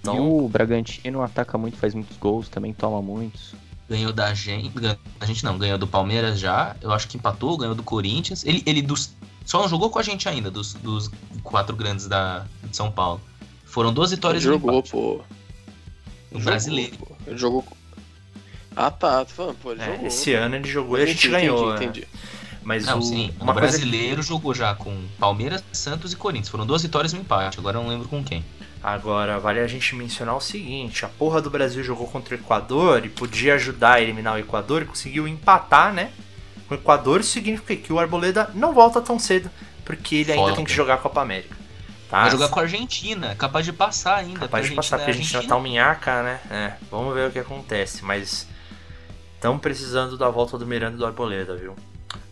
Então, o Bragantino ataca muito, faz muitos gols, também toma muitos. Ganhou da gente. A gente não, ganhou do Palmeiras já. Eu acho que empatou, ganhou do Corinthians. Ele, ele dos, só não jogou com a gente ainda, dos, dos quatro grandes da, de São Paulo. Foram duas Ele vitórias e um jogou, empate. pô. No Jogou, brasileiro. pô. Ele jogou. Ah, tá. Tô falando, pô, ele é, jogou. esse ano ele jogou e a gente Entendi, ganhou. né? Entendi, Mas Não, o, sim. uma no coisa brasileiro jogou já com Palmeiras, Santos e Corinthians. Foram duas vitórias e um empate. Agora eu não lembro com quem. Agora, vale a gente mencionar o seguinte: a porra do Brasil jogou contra o Equador e podia ajudar a eliminar o Equador e conseguiu empatar, né? Com o Equador, isso significa que o Arboleda não volta tão cedo, porque ele ainda tem que jogar a Copa América. Vai jogar com a Argentina. Capaz de passar ainda. Capaz de passar, porque a é gente já tá um minhaca, né? É, vamos ver o que acontece, mas estão precisando da volta do Miranda e do Arboleda, viu?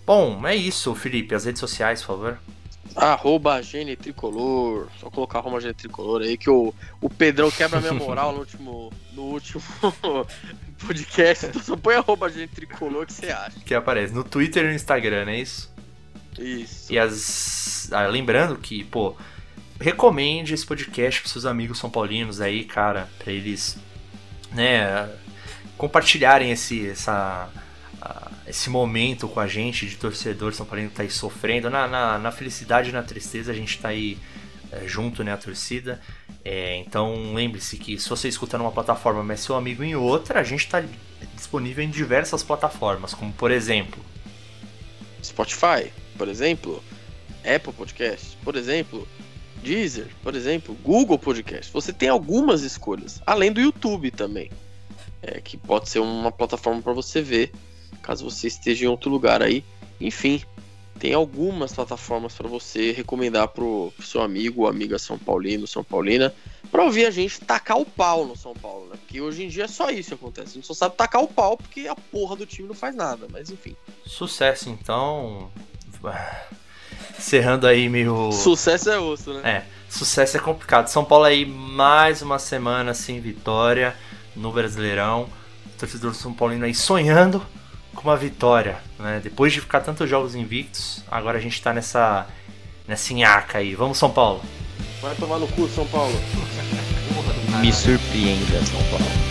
Bom, é isso, Felipe. As redes sociais, por favor. Arroba Gene Tricolor. Só colocar arroba Gene Tricolor aí que o, o Pedrão quebra minha moral no último, no último podcast. Então só põe arroba Gene Tricolor que você acha. Que aparece no Twitter e no Instagram, é isso? Isso. E as. ah, lembrando que, pô, recomende esse podcast pros seus amigos são paulinos aí, cara, pra eles, né, compartilharem esse, essa, esse momento com a gente de torcedor são paulino que tá aí sofrendo. Na, na, na felicidade e na tristeza a gente tá aí é, junto, né, a torcida. É, então lembre-se que se você escuta numa plataforma, mas seu amigo em outra, a gente tá disponível em diversas plataformas, como por exemplo. Spotify, por exemplo. Apple Podcast, por exemplo. Deezer, por exemplo. Google Podcast. Você tem algumas escolhas. Além do YouTube também. É, que pode ser uma plataforma para você ver. Caso você esteja em outro lugar aí. Enfim. Tem algumas plataformas para você recomendar pro, pro seu amigo ou amiga São Paulino, São Paulina, para ouvir a gente tacar o pau no São Paulo, né? Porque hoje em dia é só isso que acontece. A gente só sabe tacar o pau porque a porra do time não faz nada, mas enfim. Sucesso, então. Encerrando aí meio. Sucesso é osso, né? É, sucesso é complicado. São Paulo aí mais uma semana sem vitória no Brasileirão. O torcedor São Paulino aí sonhando com uma vitória, né? Depois de ficar tantos jogos invictos, agora a gente tá nessa nessa nhaca aí. Vamos São Paulo. Vai tomar no cu, São Paulo. Me surpreenda, São Paulo.